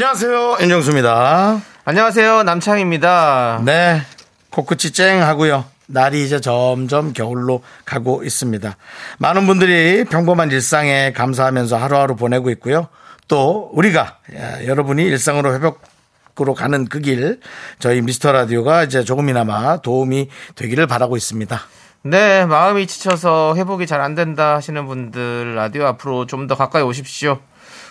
안녕하세요. 윤정수입니다. 안녕하세요. 남창입니다. 네. 코끝이 쨍 하고요. 날이 이제 점점 겨울로 가고 있습니다. 많은 분들이 평범한 일상에 감사하면서 하루하루 보내고 있고요. 또 우리가 야, 여러분이 일상으로 회복으로 가는 그 길 저희 미스터 라디오가 이제 조금이나마 도움이 되기를 바라고 있습니다. 네, 마음이 지쳐서 회복이 잘 안 된다 하시는 분들 라디오 앞으로 좀 더 가까이 오십시오.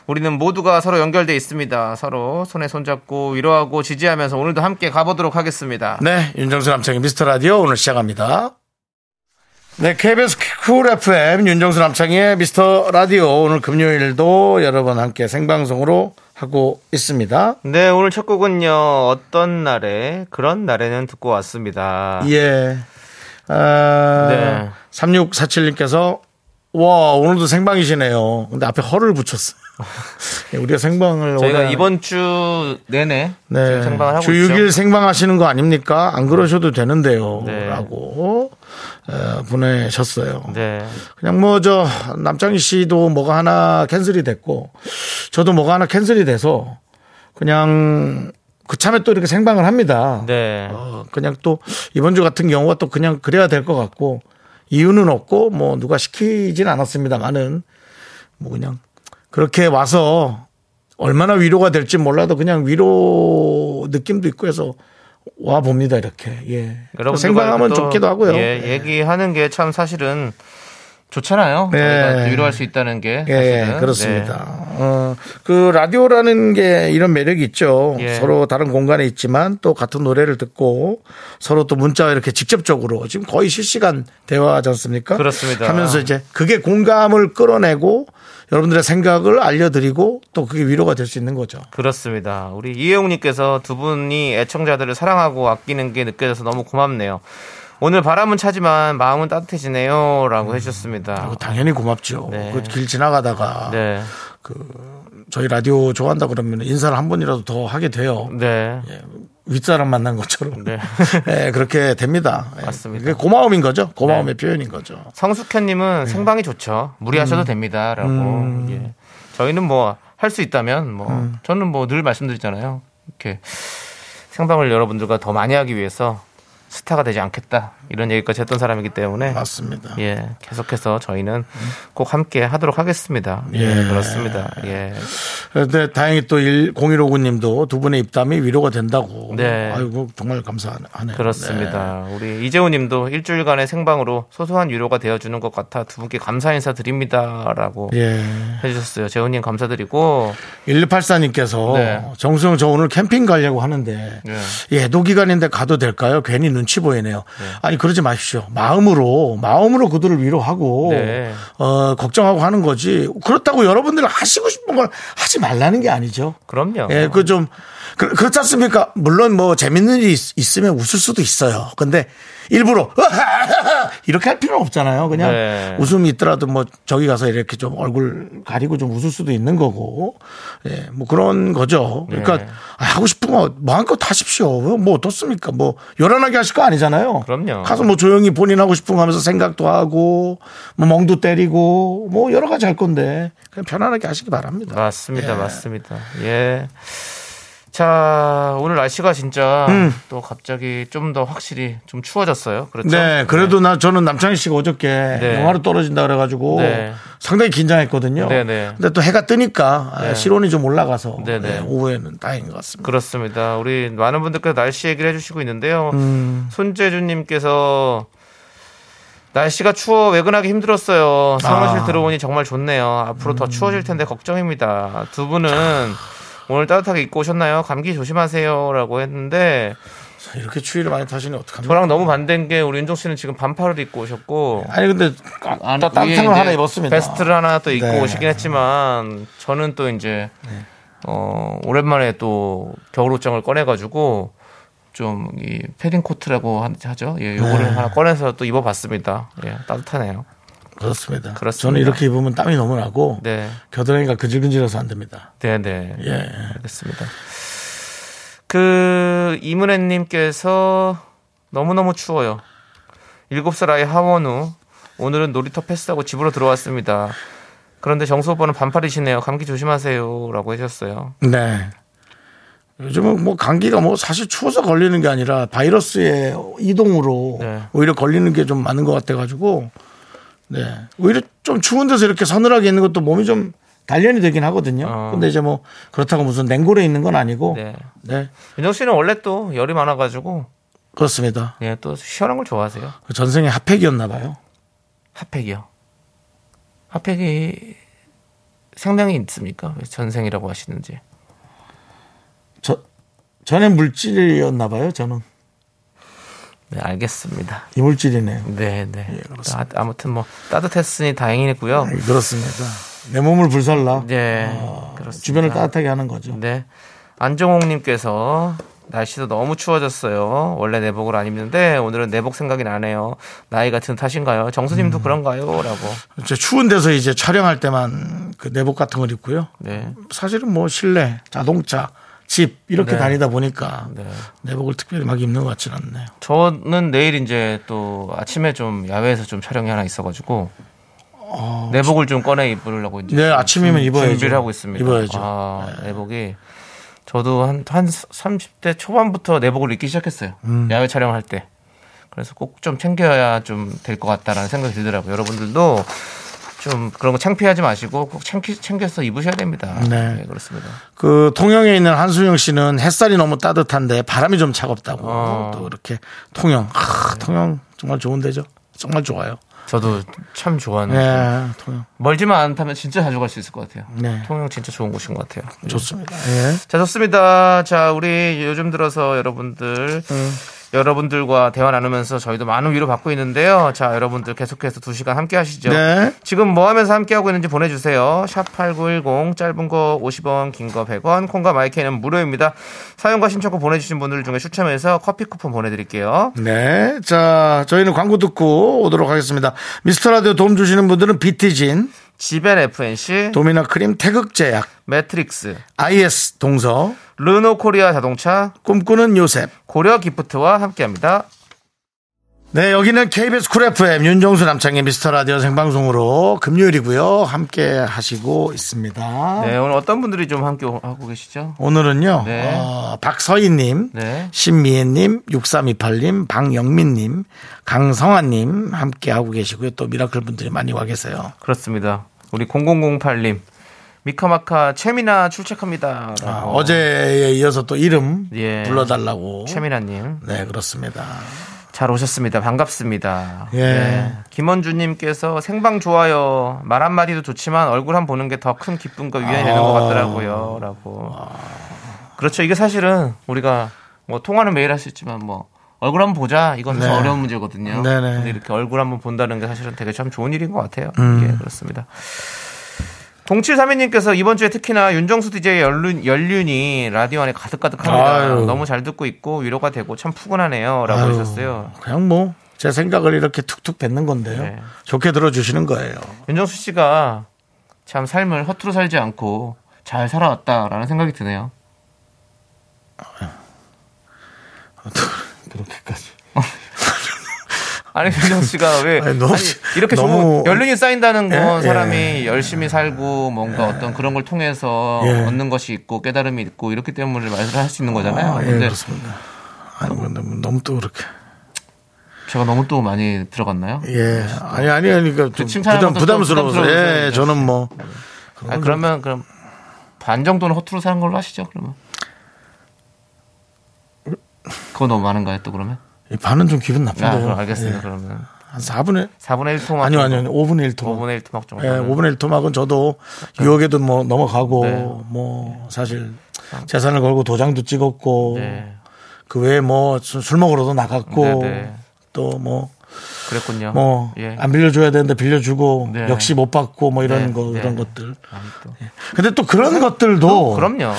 우리는 모두가 서로 연결돼 있습니다. 서로 손에 손잡고 위로하고 지지하면서 오늘도 함께 가보도록 하겠습니다. 네, 윤정수 남창희의 미스터 라디오 오늘 시작합니다. 네, KBS 쿨 FM 윤정수 남창희의 미스터 라디오 오늘 금요일도 여러분 함께 생방송으로 하고 있습니다. 네, 오늘 첫 곡은요. 어떤날의 그런 날에는 듣고 왔습니다. 예. 아, 네. 3647님께서 와, 오늘도 생방이시네요. 근데 앞에 허를 붙였어요. 예, 우리가 생방을 저희가 오늘- 이번 주 내내 네. 생방을 하고 주 있죠. 6일 생방하시는 거 아닙니까? 안 그러셔도 되는데요. 네. 라고 어, 보내셨어요. 네. 그냥 뭐 저 남창희 씨도 뭐가 하나 캔슬이 됐고 저도 뭐가 하나 캔슬이 돼서 그냥 그참에 또 이렇게 생방을 합니다. 네. 어, 그냥 또 이번 주 같은 경우가 또 그냥 그래야 될 것 같고 이유는 없고 뭐 누가 시키진 않았습니다만은 뭐 그냥 그렇게 와서 얼마나 위로가 될지 몰라도 그냥 위로 느낌도 있고 해서 와 봅니다 이렇게. 예. 또, 좋기도 하고요. 예, 얘기하는 게 참 사실은 좋잖아요. 네. 위로할 수 있다는 게. 예, 사실은. 그렇습니다. 어, 그 라디오라는 게 이런 매력이 있죠. 예. 서로 다른 공간에 있지만 또 같은 노래를 듣고 서로 또 문자와 이렇게 직접적으로 지금 거의 실시간 대화하지 않습니까? 그렇습니다. 하면서 이제 그게 공감을 끌어내고 여러분들의 생각을 알려드리고 또 그게 위로가 될 수 있는 거죠. 그렇습니다. 우리 이혜웅님께서 두 분이 애청자들을 사랑하고 아끼는 게 느껴져서 너무 고맙네요. 오늘 바람은 차지만 마음은 따뜻해지네요. 라고 해주셨습니다. 그 당연히 고맙죠. 네. 그길 지나가다가 네. 저희 라디오 좋아한다 그러면 인사를 한 번이라도 더 하게 돼요. 네. 윗사람 만난 것처럼. 네. 예, 그렇게 됩니다. 예, 맞습니다. 그게 고마움인 거죠. 고마움의 네. 표현인 거죠. 성숙현님은 네. 생방이 좋죠. 무리하셔도 음. 됩니다. 라고. 예. 저희는 뭐 할 수 있다면 뭐 음. 저는 뭐 늘 말씀드리잖아요. 이렇게 생방을 여러분들과 더 많이 하기 위해서 스타가 되지 않겠다. 이런 얘기까지 했던 사람이기 때문에 맞습니다. 예, 계속해서 저희는 꼭 함께 하도록 하겠습니다. 예, 예. 그렇습니다. 예. 그런데 다행히 또 0159님도 두 분의 입담이 위로가 된다고. 네. 아이고, 정말 감사하네요. 그렇습니다. 우리 이재호 님도 일주일간의 생방으로 소소한 위로가 되어주는 것 같아 두 분께 감사 인사 드립니다. 라고 네. 예. 해주셨어요. 재호님 감사드리고. 1284님께서 네. 정수영 저 오늘 캠핑 가려고 하는데 네. 예도 기간인데 가도 될까요? 괜히 눈치 보이네요. 아니 그러지 마십시오. 마음으로 마음으로 그들을 위로하고 네. 어 걱정하고 하는 거지. 그렇다고 여러분들 하시고 싶은 걸 하지 말라는 게 아니죠. 그럼요. 예, 그 좀 그, 그렇지 않습니까? 물론 뭐 재밌는 일이 있, 있으면 웃을 수도 있어요. 근데 일부러 이렇게 할 필요는 없잖아요. 그냥 네. 웃음이 있더라도 뭐 저기 가서 이렇게 좀 얼굴 가리고 좀 웃을 수도 있는 거고, 예, 뭐 그런 거죠. 그러니까 네. 아, 하고 싶은 거 마음껏 하십시오. 뭐 어떻습니까? 뭐 요란하게 하실 거 아니잖아요. 그럼요. 가서 뭐 조용히 본인 하고 싶은 거 하면서 생각도 하고, 뭐 멍도 때리고, 뭐 여러 가지 할 건데 그냥 편안하게 하시기 바랍니다. 맞습니다. 예. 맞습니다. 예. 자, 오늘 날씨가 진짜 또 갑자기 좀 더 확실히 좀 추워졌어요. 그렇죠? 음. 네, 그래도 나 저는 남창희 씨가 어저께 네. 영화로 떨어진다 그래가지고 네. 상당히 긴장했거든요. 네, 네. 근데 또 해가 뜨니까 네. 실온이 좀 올라가서 네, 네. 네, 오후에는 다행인 것 같습니다. 그렇습니다. 우리 많은 분들께서 날씨 얘기를 해주시고 있는데요. 음. 손재주님께서 날씨가 추워 외근하기 힘들었어요. 사무실 아. 들어오니 정말 좋네요. 앞으로 음. 더 추워질 텐데 걱정입니다. 두 분은 오늘 따뜻하게 입고 오셨나요? 감기 조심하세요라고 했는데 이렇게 추위를 많이 타시니 어떡합니까? 저랑 너무 반대인 게 우리 윤종 씨는 지금 반팔을 입고 오셨고 아니 근데 안- 또 따뜻한 걸 하나 입었습니다. 베스트를 하나 또 입고 네. 오시긴 했지만 저는 또 이제 어, 오랜만에 또 겨울 옷장을 꺼내가지고 좀 이 패딩 코트라고 하- 하죠. 예, 요거를 네. 하나 꺼내서 또 입어봤습니다. 예, 따뜻하네요. 그렇습니다. 그렇습니다. 저는 이렇게 입으면 땀이 너무 나고 네, 겨드랑이가 근질근질해서 안 됩니다. 네, 네. 예. 알겠습니다. 그 이문혜 님께서 너무너무 추워요. 7살 아이 하원우 오늘은 놀이터 패스하고 집으로 들어왔습니다. 그런데 정수 오빠는 반팔이시네요. 감기 조심하세요라고 해주셨어요. 네. 요즘은 뭐 감기가 뭐 사실 추워서 걸리는 게 아니라 바이러스의 이동으로 네. 오히려 걸리는 게 좀 많은 것 같아가지고 네 오히려 좀 추운 데서 이렇게 서늘하게 있는 것도 몸이 좀 단련이 되긴 하거든요. 어. 근데 이제 뭐 그렇다고 무슨 냉골에 있는 건 아니고 네. 네 윤정 씨는 원래 또 열이 많아가지고 그렇습니다. 예, 또 시원한 걸 좋아하세요. 그 전생에 핫팩이었나 봐요. 핫팩이요. 핫팩이 생명이 있습니까? 왜 전생이라고 하시는지. 저 전에 물질이었나 봐요. 저는 네, 알겠습니다. 이물질이네요. 네, 네. 예, 그렇습니다. 아, 아무튼 뭐 따뜻했으니 다행이고요. 네, 그렇습니다. 내 몸을 불살라 네, 어, 그렇습니다. 주변을 따뜻하게 하는 거죠. 네. 안정홍님께서 날씨도 너무 추워졌어요. 원래 내복을 안 입는데 오늘은 내복 생각이 나네요. 나이 같은 탓인가요? 음. 정수님도 그런가요? 라고. 이제 추운 데서 이제 촬영할 때만 그 내복 같은 걸 입고요. 네. 사실은 뭐 실내, 자동차, 집 이렇게 네. 다니다 보니까 네. 내복을 특별히 막 입는 것 같지는 않네요. 저는 내일 이제 또 아침에 좀 야외에서 좀 촬영이 하나 있어가지고 내복을 좀 꺼내 입으려고 이제 아, 네, 아침이면 준- 입어야죠. 준비를 하고 있습니다. 입어야죠. 네. 아, 내복이 저도 한, 한 30대 초반부터 내복을 입기 시작했어요. 음. 야외 촬영할 때. 그래서 꼭 좀 챙겨야 좀 될 것 같다라는 생각이 들더라고요. 여러분들도 좀 그런 거 창피하지 마시고 꼭 챙기, 챙겨서 입으셔야 됩니다. 네. 그렇습니다. 그 통영에 있는 한수영 씨는 햇살이 너무 따뜻한데 바람이 좀 차갑다고 어. 또 이렇게 통영, 아, 통영 정말 좋은 데죠. 정말 좋아요. 저도 참 좋아하는. 네, 통영 멀지만 않다면 진짜 자주 갈 수 있을 것 같아요. 네. 통영 진짜 좋은 곳인 것 같아요. 좋습니다. 예. 자, 좋습니다. 자, 우리 요즘 들어서 여러분들, 여러분들과 대화 나누면서 저희도 많은 위로 받고 있는데요. 자, 여러분들 계속해서 두 시간 함께 하시죠. 네. 지금 뭐 하면서 함께 하고 있는지 보내주세요. 샵8910, 짧은 거 50원, 긴 거 100원, 콩과 마이케이는 무료입니다. 사연과 신청곡 보내주신 분들 중에 추첨해서 커피 쿠폰 보내드릴게요. 네. 자, 저희는 광고 듣고 오도록 하겠습니다. 미스터 라디오 도움 주시는 분들은 비티진, 지벤 FNC, 도미나 크림, 태극제약, 매트릭스, IS 동서, 르노 코리아 자동차, 꿈꾸는 요셉. 고려 기프트와 함께 합니다. 네, 여기는 KBS 쿨 FM 윤정수 남창희의 미스터 라디오 생방송으로 금요일이고요. 함께 하시고 있습니다. 네, 오늘 어떤 분들이 좀 함께 하고 계시죠? 오늘은요, 네. 어, 박서희님, 네. 신미애님, 6328님, 방영민님, 강성환님 함께 하고 계시고요. 또 미라클 분들이 많이 와 계세요. 그렇습니다. 우리 0008님 미카마카 최미나 출첵합니다. 아, 어제에 이어서 또 이름 예. 불러달라고. 최미나님 네, 그렇습니다. 잘 오셨습니다. 반갑습니다. 예. 네. 김원주님께서 생방 좋아요. 말 한마디도 좋지만 얼굴 한번 보는 게 더 큰 기쁨과 위안이 되는 것 같더라고요. 라고. 그렇죠. 이게 사실은 우리가 뭐 통화는 매일 할 수 있지만 뭐 얼굴 한번 보자. 이건 네. 어려운 문제거든요. 네네. 근데 이렇게 얼굴 한번 본다는 게 사실은 되게 참 좋은 일인 것 같아요. 음. 예, 그렇습니다. 0732님께서 이번 주에 특히나 윤정수 DJ의 연륜, 연륜이 라디오 안에 가득가득합니다. 아유. 너무 잘 듣고 있고 위로가 되고 참 푸근하네요. 라고 아유, 하셨어요. 그냥 뭐 제 생각을 이렇게 툭툭 뱉는 건데요. 네. 좋게 들어주시는 거예요. 윤정수 씨가 참 삶을 허투루 살지 않고 잘 살아왔다라는 생각이 드네요. 그렇게까지. 아니 윤정수 씨가 왜 아니, 너무- 아니, 이렇게 너무- 연륜이 쌓인다는 건 예, 사람이 예. 열심히 살고 뭔가 어떤 그런 걸 통해서 예. 얻는 것이 있고 깨달음이 있고 이렇기 때문에 말을 할 수 있는 거잖아요. 아, 예, 근데 그렇습니다. 아니, 뭐 너무, 너무 또 그렇게. 제가 너무 또 많이 들어갔나요? 예. 아니, 아니, 그러니까 좀 칭찬하는 부담, 부담스러워서. 좀 예, 저는 뭐. 아, 그러면 그럼 반 정도는 허투루 사는 걸로 하시죠. 그러면 그거 너무 많은가요? 또 그러면? 이 반은 좀 기분 아, 나쁜데요. 그럼 알겠습니다. 예. 그러면 한 4분의, 4분의 1 토막 아니요, 정도. 아니요, 5분의 1 토막. 5분의 1 토막 정도. 예, 5분의 1 토막은 저도 유혹에도 뭐 넘어가고, 네. 뭐, 사실 재산을 걸고 도장도 찍었고, 네. 그 외에 뭐 술 먹으러도 나갔고, 네, 네. 또 뭐, 그랬군요. 뭐, 예. 안 빌려줘야 되는데 빌려주고, 네. 역시 못 받고, 뭐 이런 네, 거, 네. 그런 것들. 아니, 또. 근데 또 그런 것들도. 그럼요.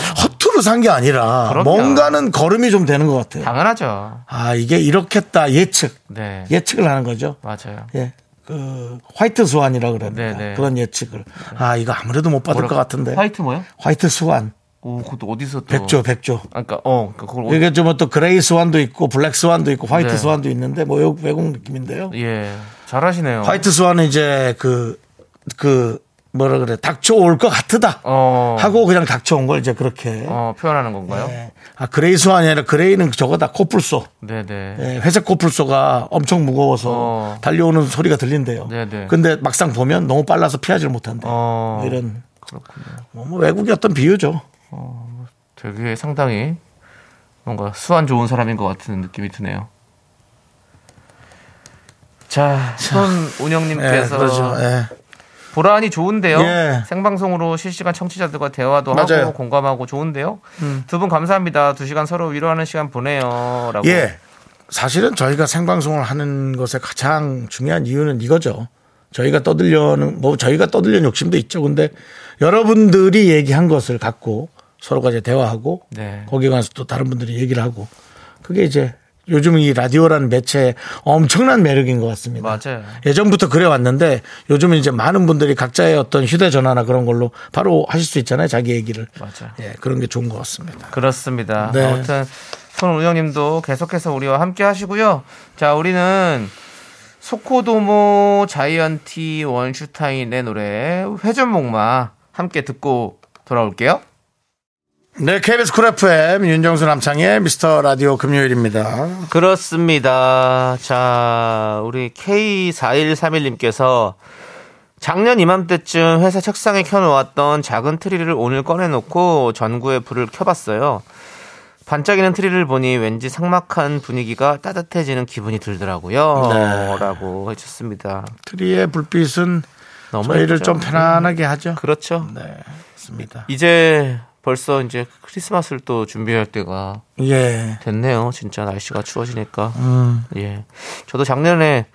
허투루 산게 아니라, 그럼요. 뭔가는 거름이 좀 되는 것 같아요. 당연하죠. 아, 이게 이렇겠다. 예측. 네. 예측을 하는 거죠. 맞아요. 예. 그, 화이트 스완이라 그러니까. 네, 네. 그런 예측을. 아, 이거 아무래도 못 받을 뭐라- 것 같은데. 화이트 뭐요? white swan. 오, 그것도 어디서 또. 백조, 백조. 아, 그러니까, 어, 그러니까 그걸. 이게 좀또 gray swan도 있고 black swan도 있고 white 네. swan도 있는데 뭐 외국, 느낌인데요. 예. 잘하시네요. white swan은 이제 그, 그, 뭐라 그래. 닥쳐올 것 같으다. 어. 하고 그냥 닥쳐온 걸 이제 그렇게. 어, 표현하는 건가요? 예. 아, gray swan이 아니라 gray는 저거다. 코뿔소. 네네. 예, 회색 코뿔소가 엄청 무거워서 어. 달려오는 소리가 들린대요. 네네. 근데 막상 보면 너무 빨라서 피하지를 못한대. 어. 뭐 이런 그렇군요. 뭐, 뭐 외국의 어떤 비유죠. 되게 상당히 뭔가 수완 좋은 사람인 것 같은 느낌이 드네요. 자, 예, 손운영님께서 그러죠. 예. 보라하니 좋은데요. 예. 생방송으로 실시간 청취자들과 대화도 맞아요. 음. 하고 공감하고 좋은데요. 두분 감사합니다. 두 시간 서로 위로하는 시간 보내요.라고. 예. 사실은 저희가 생방송을 하는 것의 가장 중요한 이유는 이거죠. 저희가 떠들려는, 뭐 저희가 떠들려는 욕심도 있죠. 근데 여러분들이 얘기한 것을 갖고 서로가 이제 대화하고 네. 거기 가서 또 다른 분들이 얘기를 하고 그게 이제 요즘 이 라디오라는 매체의 엄청난 매력인 것 같습니다. 맞아요. 예전부터 그래 왔는데 요즘은 이제 많은 분들이 각자의 어떤 휴대전화나 그런 걸로 바로 하실 수 있잖아요. 자기 얘기를. 맞아요. 예, 그런 게 좋은 것 같습니다. 그렇습니다. 네. 아무튼 손운영님도 계속해서 우리와 함께 하시고요. 자, 우리는 소코도모 자이언티 원슈타인의 노래 회전목마 함께 듣고 돌아올게요. 네, KBS 쿨 FM 윤정수 남창희의 미스터 라디오 금요일입니다. 그렇습니다. 자, 우리 K4131님께서 작년 이맘때쯤 회사 책상에 켜놓았던 작은 트리를 오늘 꺼내놓고 전구에 불을 켜봤어요. 반짝이는 트리를 보니 왠지 삭막한 분위기가 따뜻해지는 기분이 들더라고요. 네. 라고 해줬습니다. 트리의 불빛은 너무 저희를 예쁘죠? 좀 편안하게 하죠. 그렇죠. 네, 맞습니다. 이제 벌써 이제 크리스마스를 또 준비할 때가 예. 됐네요. 진짜 날씨가 추워지니까. 음, 예. 저도 작년에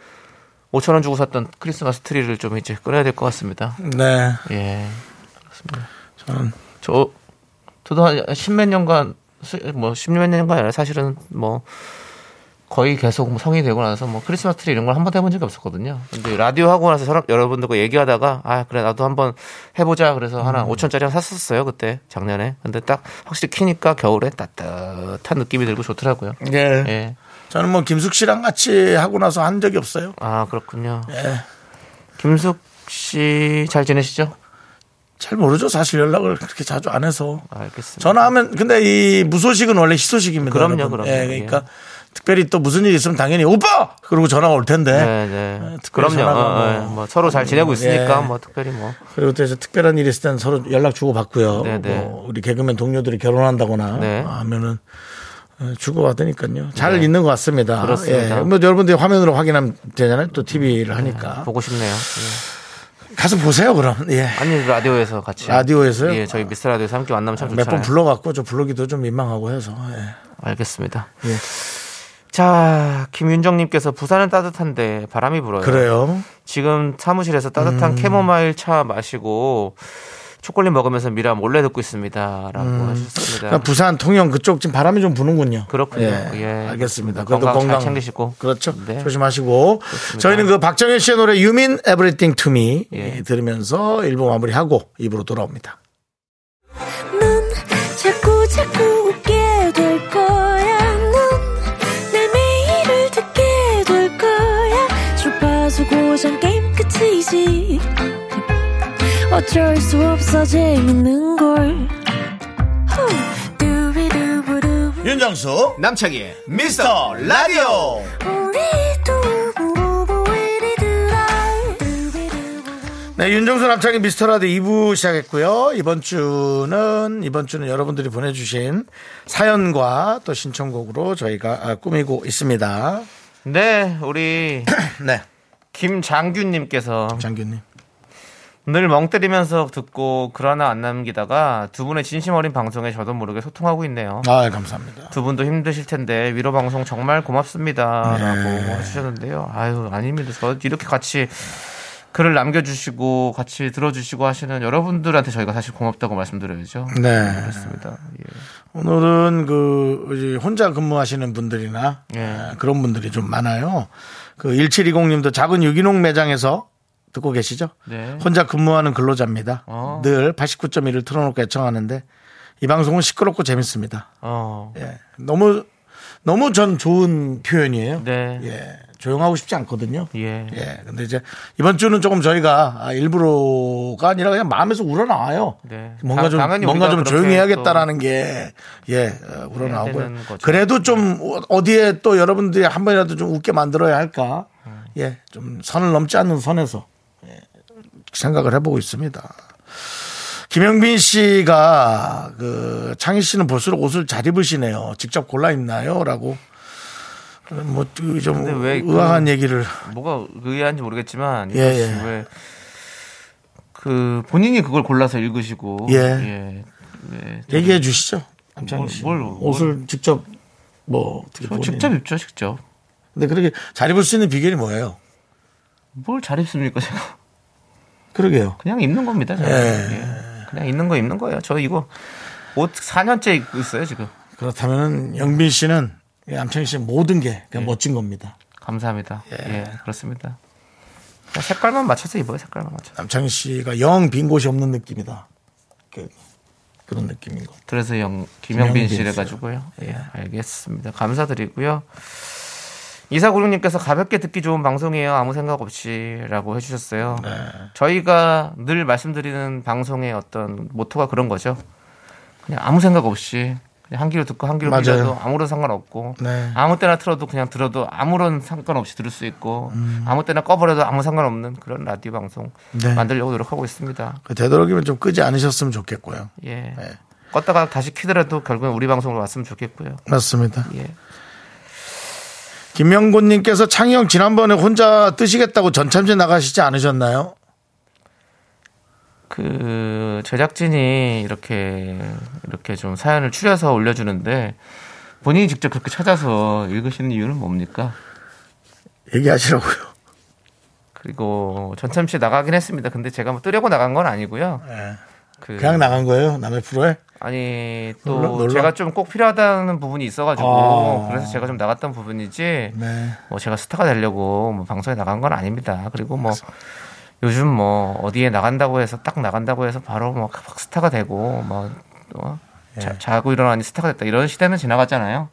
5천 원 주고 샀던 크리스마스 트리를 좀 이제 꺼내야 될 것 같습니다. 네. 예. 그렇습니다. 저는 저 저도 한 십몇 년간 수- 뭐 십몇 년간 사실은 뭐 거의 계속 뭐 성인이 되고 나서 뭐 크리스마스 트리 이런 걸 한 번도 해본 적이 없었거든요. 근데 라디오 하고 나서 사람- 여러분들과 얘기하다가 아 그래 나도 한번 해보자 그래서 하나 5천짜리 하나 샀었어요 그때 작년에. 근데 딱 확실히 키니까 겨울에 따뜻한 느낌이 들고 좋더라고요. 예. 예. 저는 뭐 김숙 씨랑 같이 하고 나서 한 적이 없어요. 아 그렇군요. 예. 김숙 씨 잘 지내시죠? 잘 모르죠. 사실 연락을 그렇게 자주 안 해서. 알겠습니다. 전화하면 근데 이 무소식은 원래 희소식입니다. 그럼요, 여러분. 그럼요. 예, 그러니까 특별히 또 무슨 일이 있으면 당연히 오빠 그러고 전화가 올 텐데. 네, 네. 예, 특별히 그럼요. 어, 어, 뭐- 뭐 서로 잘 지내고 있으니까 예. 뭐 특별히 뭐. 그리고 또 이제 특별한 일이 있을 땐 서로 연락 주고 받고요. 네, 네. 뭐 우리 개그맨 동료들이 결혼한다거나 네. 하면은 주고 받으니까요. 잘 있는 것 같습니다. 그렇습니다. 예. 뭐 여러분들이 화면으로 확인하면 되잖아요. 또 TV를 하니까. 보고 싶네요. 예. 가서 보세요, 그럼. 예. 아니 라디오에서 같이. 라디오에서요? 예, 저희 미스터 라디오에서 함께 만나면 참몇 좋잖아요. 번 불러갖고 저 부르기도 좀 민망하고 해서. 예. 알겠습니다. 예. 자, 김윤정님께서 부산은 따뜻한데 바람이 불어요. 그래요. 지금 사무실에서 음. 따뜻한 캐모마일 차 마시고 초콜릿 먹으면서 미라 몰래 듣고 있습니다라고 하셨습니다. 그러니까 부산 통영 그쪽 지금 바람이 좀 부는군요. 그렇군요. 예, 예, 알겠습니다. 그렇습니다. 그래도 건강 잘 건강 챙기시고. 그렇죠. 네. 조심하시고 저희는 그 박정현 씨의 노래 You Mean Everything to Me 예. 들으면서 1부 마무리하고 2부로 돌아옵니다. 고정 게임 끝이지. 어쩔 수 없어 재밌는 걸. 윤정수 남창희의 미스터 라디오. 네, 윤정수 남창희 미스터 라디오 2부 시작했고요. 이번 주는 이번 주는 여러분들이 보내주신 사연과 또 신청곡으로 저희가 아, 꾸미고 있습니다. 네, 우리 네, 김장균님께서 장균님. 늘 멍 때리면서 듣고 글 하나 안 남기다가 두 분의 진심 어린 방송에 저도 모르게 소통하고 있네요. 아, 감사합니다. 두 분도 힘드실 텐데 위로 방송 정말 고맙습니다라고 네. 해주셨는데요. 아유 아닙니다. 저 이렇게 같이 글을 남겨주시고 같이 들어주시고 하시는 여러분들한테 저희가 사실 고맙다고 말씀드려야죠. 네. 그렇습니다. 예. 오늘은 그 혼자 근무하시는 분들이나 예. 아, 그런 분들이 좀 많아요. 그 1720님도 작은 유기농 매장에서 듣고 계시죠? 네. 혼자 근무하는 근로자입니다. 어. 늘 89.1을 틀어놓고 애청하는데 이 방송은 시끄럽고 재밌습니다. 어. 예. 너무 너무 전 좋은 표현이에요. 네. 예. 조용하고 싶지 않거든요. 예. 예. 근데 이제 이번 주는 조금 저희가 아, 일부러가 아니라 그냥 마음에서 우러나와요. 네. 뭔가 당- 좀 뭔가 좀 조용히 해야겠다라는 게 예, 어, 우러나오고요. 그래도 좀 어디에 또 여러분들이 한 번이라도 좀 웃게 만들어야 할까? 예. 좀 선을 넘지 않는 선에서 예, 생각을 해 보고 있습니다. 김영빈 씨가 그 창희 씨는 볼수록 옷을 잘 입으시네요. 직접 골라 입나요? 라고 뭐좀 근데 왜 의아한 그- 얘기를 뭐가 의아한지 모르겠지만 예, 예, 예. 왜그 본인이 그걸 골라서 읽으시고 예. 예. 예. 얘기해 주시죠. 남창희 씨. 뭘, 뭘, 옷을 직접 뭐 어떻게 본인- 직접 입죠, 직접. 근데 그렇게 잘 입을 수 있는 비결이 뭐예요? 뭘 잘 입습니까, 제가? 그러게요. 그냥 입는 겁니다. 저는. 예. 예. 그냥 입는 거 입는 거예요. 저 이거 옷 4년째 입고 있어요, 지금. 그렇다면 영빈 씨는 남창희 씨의 모든 게 그냥 멋진 겁니다. 감사합니다. 예, 그렇습니다. 그냥 색깔만 맞춰서 입어요, 색깔만 맞춰. 남창희 씨가 영 빈 곳이 없는 느낌이다. 그, 그런 느낌인 것. 그래서 영, 김영빈 김영빈 씨래 씨. 가지고요. 예, 알겠습니다. 감사드리고요. 이사구룡님께서 가볍게 듣기 좋은 방송이에요. 아무 생각 없이라고 해주셨어요. 네. 저희가 늘 말씀드리는 방송의 어떤 모토가 그런 거죠. 그냥 아무 생각 없이 한 귀로 듣고 한 귀로. 들려도 아무런 상관없고 네. 아무 때나 틀어도 그냥 들어도 아무런 상관없이 들을 수 있고 음. 아무 때나 꺼버려도 아무 상관없는 그런 라디오 방송 네. 만들려고 노력하고 있습니다. 그 되도록이면 좀 끄지 않으셨으면 좋겠고요. 예. 네. 껐다가 다시 키더라도 결국엔 우리 방송으로 왔으면 좋겠고요. 맞습니다. 예. 김명곤님께서 형 지난번에 혼자 뜨시겠다고 전참시 나가시지 않으셨나요? 그 제작진이 이렇게 이렇게 좀 사연을 추려서 올려주는데 본인이 직접 그렇게 찾아서 읽으시는 이유는 뭡니까? 얘기하시라고요. 그리고 전참 씨 나가긴 했습니다. 근데 제가 뭐 뜨려고 나간 건 아니고요. 예. 그 그냥 나간 거예요? 남의 프로에? 아니 또 놀라- 놀라- 제가 좀 꼭 필요하다는 부분이 있어가지고 아. 그래서 제가 좀 나갔던 부분이지. 네. 뭐 제가 스타가 되려고 뭐 방송에 나간 건 아닙니다. 그리고 뭐 요즘 뭐 어디에 나간다고 해서 딱 나간다고 해서 바로 뭐막 스타가 되고 뭐 어? 예. 자, 자고 일어나니 스타가 됐다 이런 시대는 지나갔잖아요.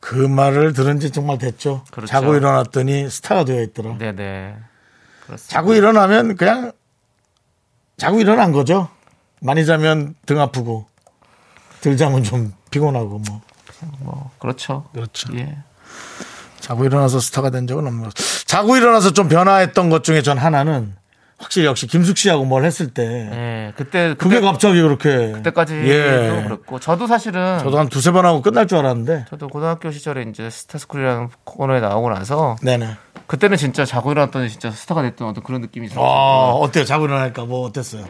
그 말을 들은 지 정말 됐죠. 그렇죠. 자고 일어났더니 스타가 되어 있더라. 네네. 그렇습니다. 자고 일어나면 그냥 자고 일어난 거죠. 많이 자면 등 아프고 들 자면 좀 피곤하고 뭐 뭐 그렇죠. 그렇죠. 예. 자고 일어나서 스타가 된 적은 없는 것. 자고 일어나서 좀 변화했던 것 중에 전 하나는 확실히 역시 김숙 씨하고 뭘 했을 때 예. 그때 그게 그때 갑자기 그렇게 그때까지도 예. 그렇고 저도 사실은 저도 한 두세 번 하고 끝날 줄 알았는데 저도 고등학교 시절에 이제 스타스쿨이라는 코너에 나오고 나서 네네. 그때는 진짜 자고 일어났더니 진짜 스타가 됐던 어떤 그런 느낌이 있었어요. 아 어때요? 자고 일어나니까 뭐 어땠어요?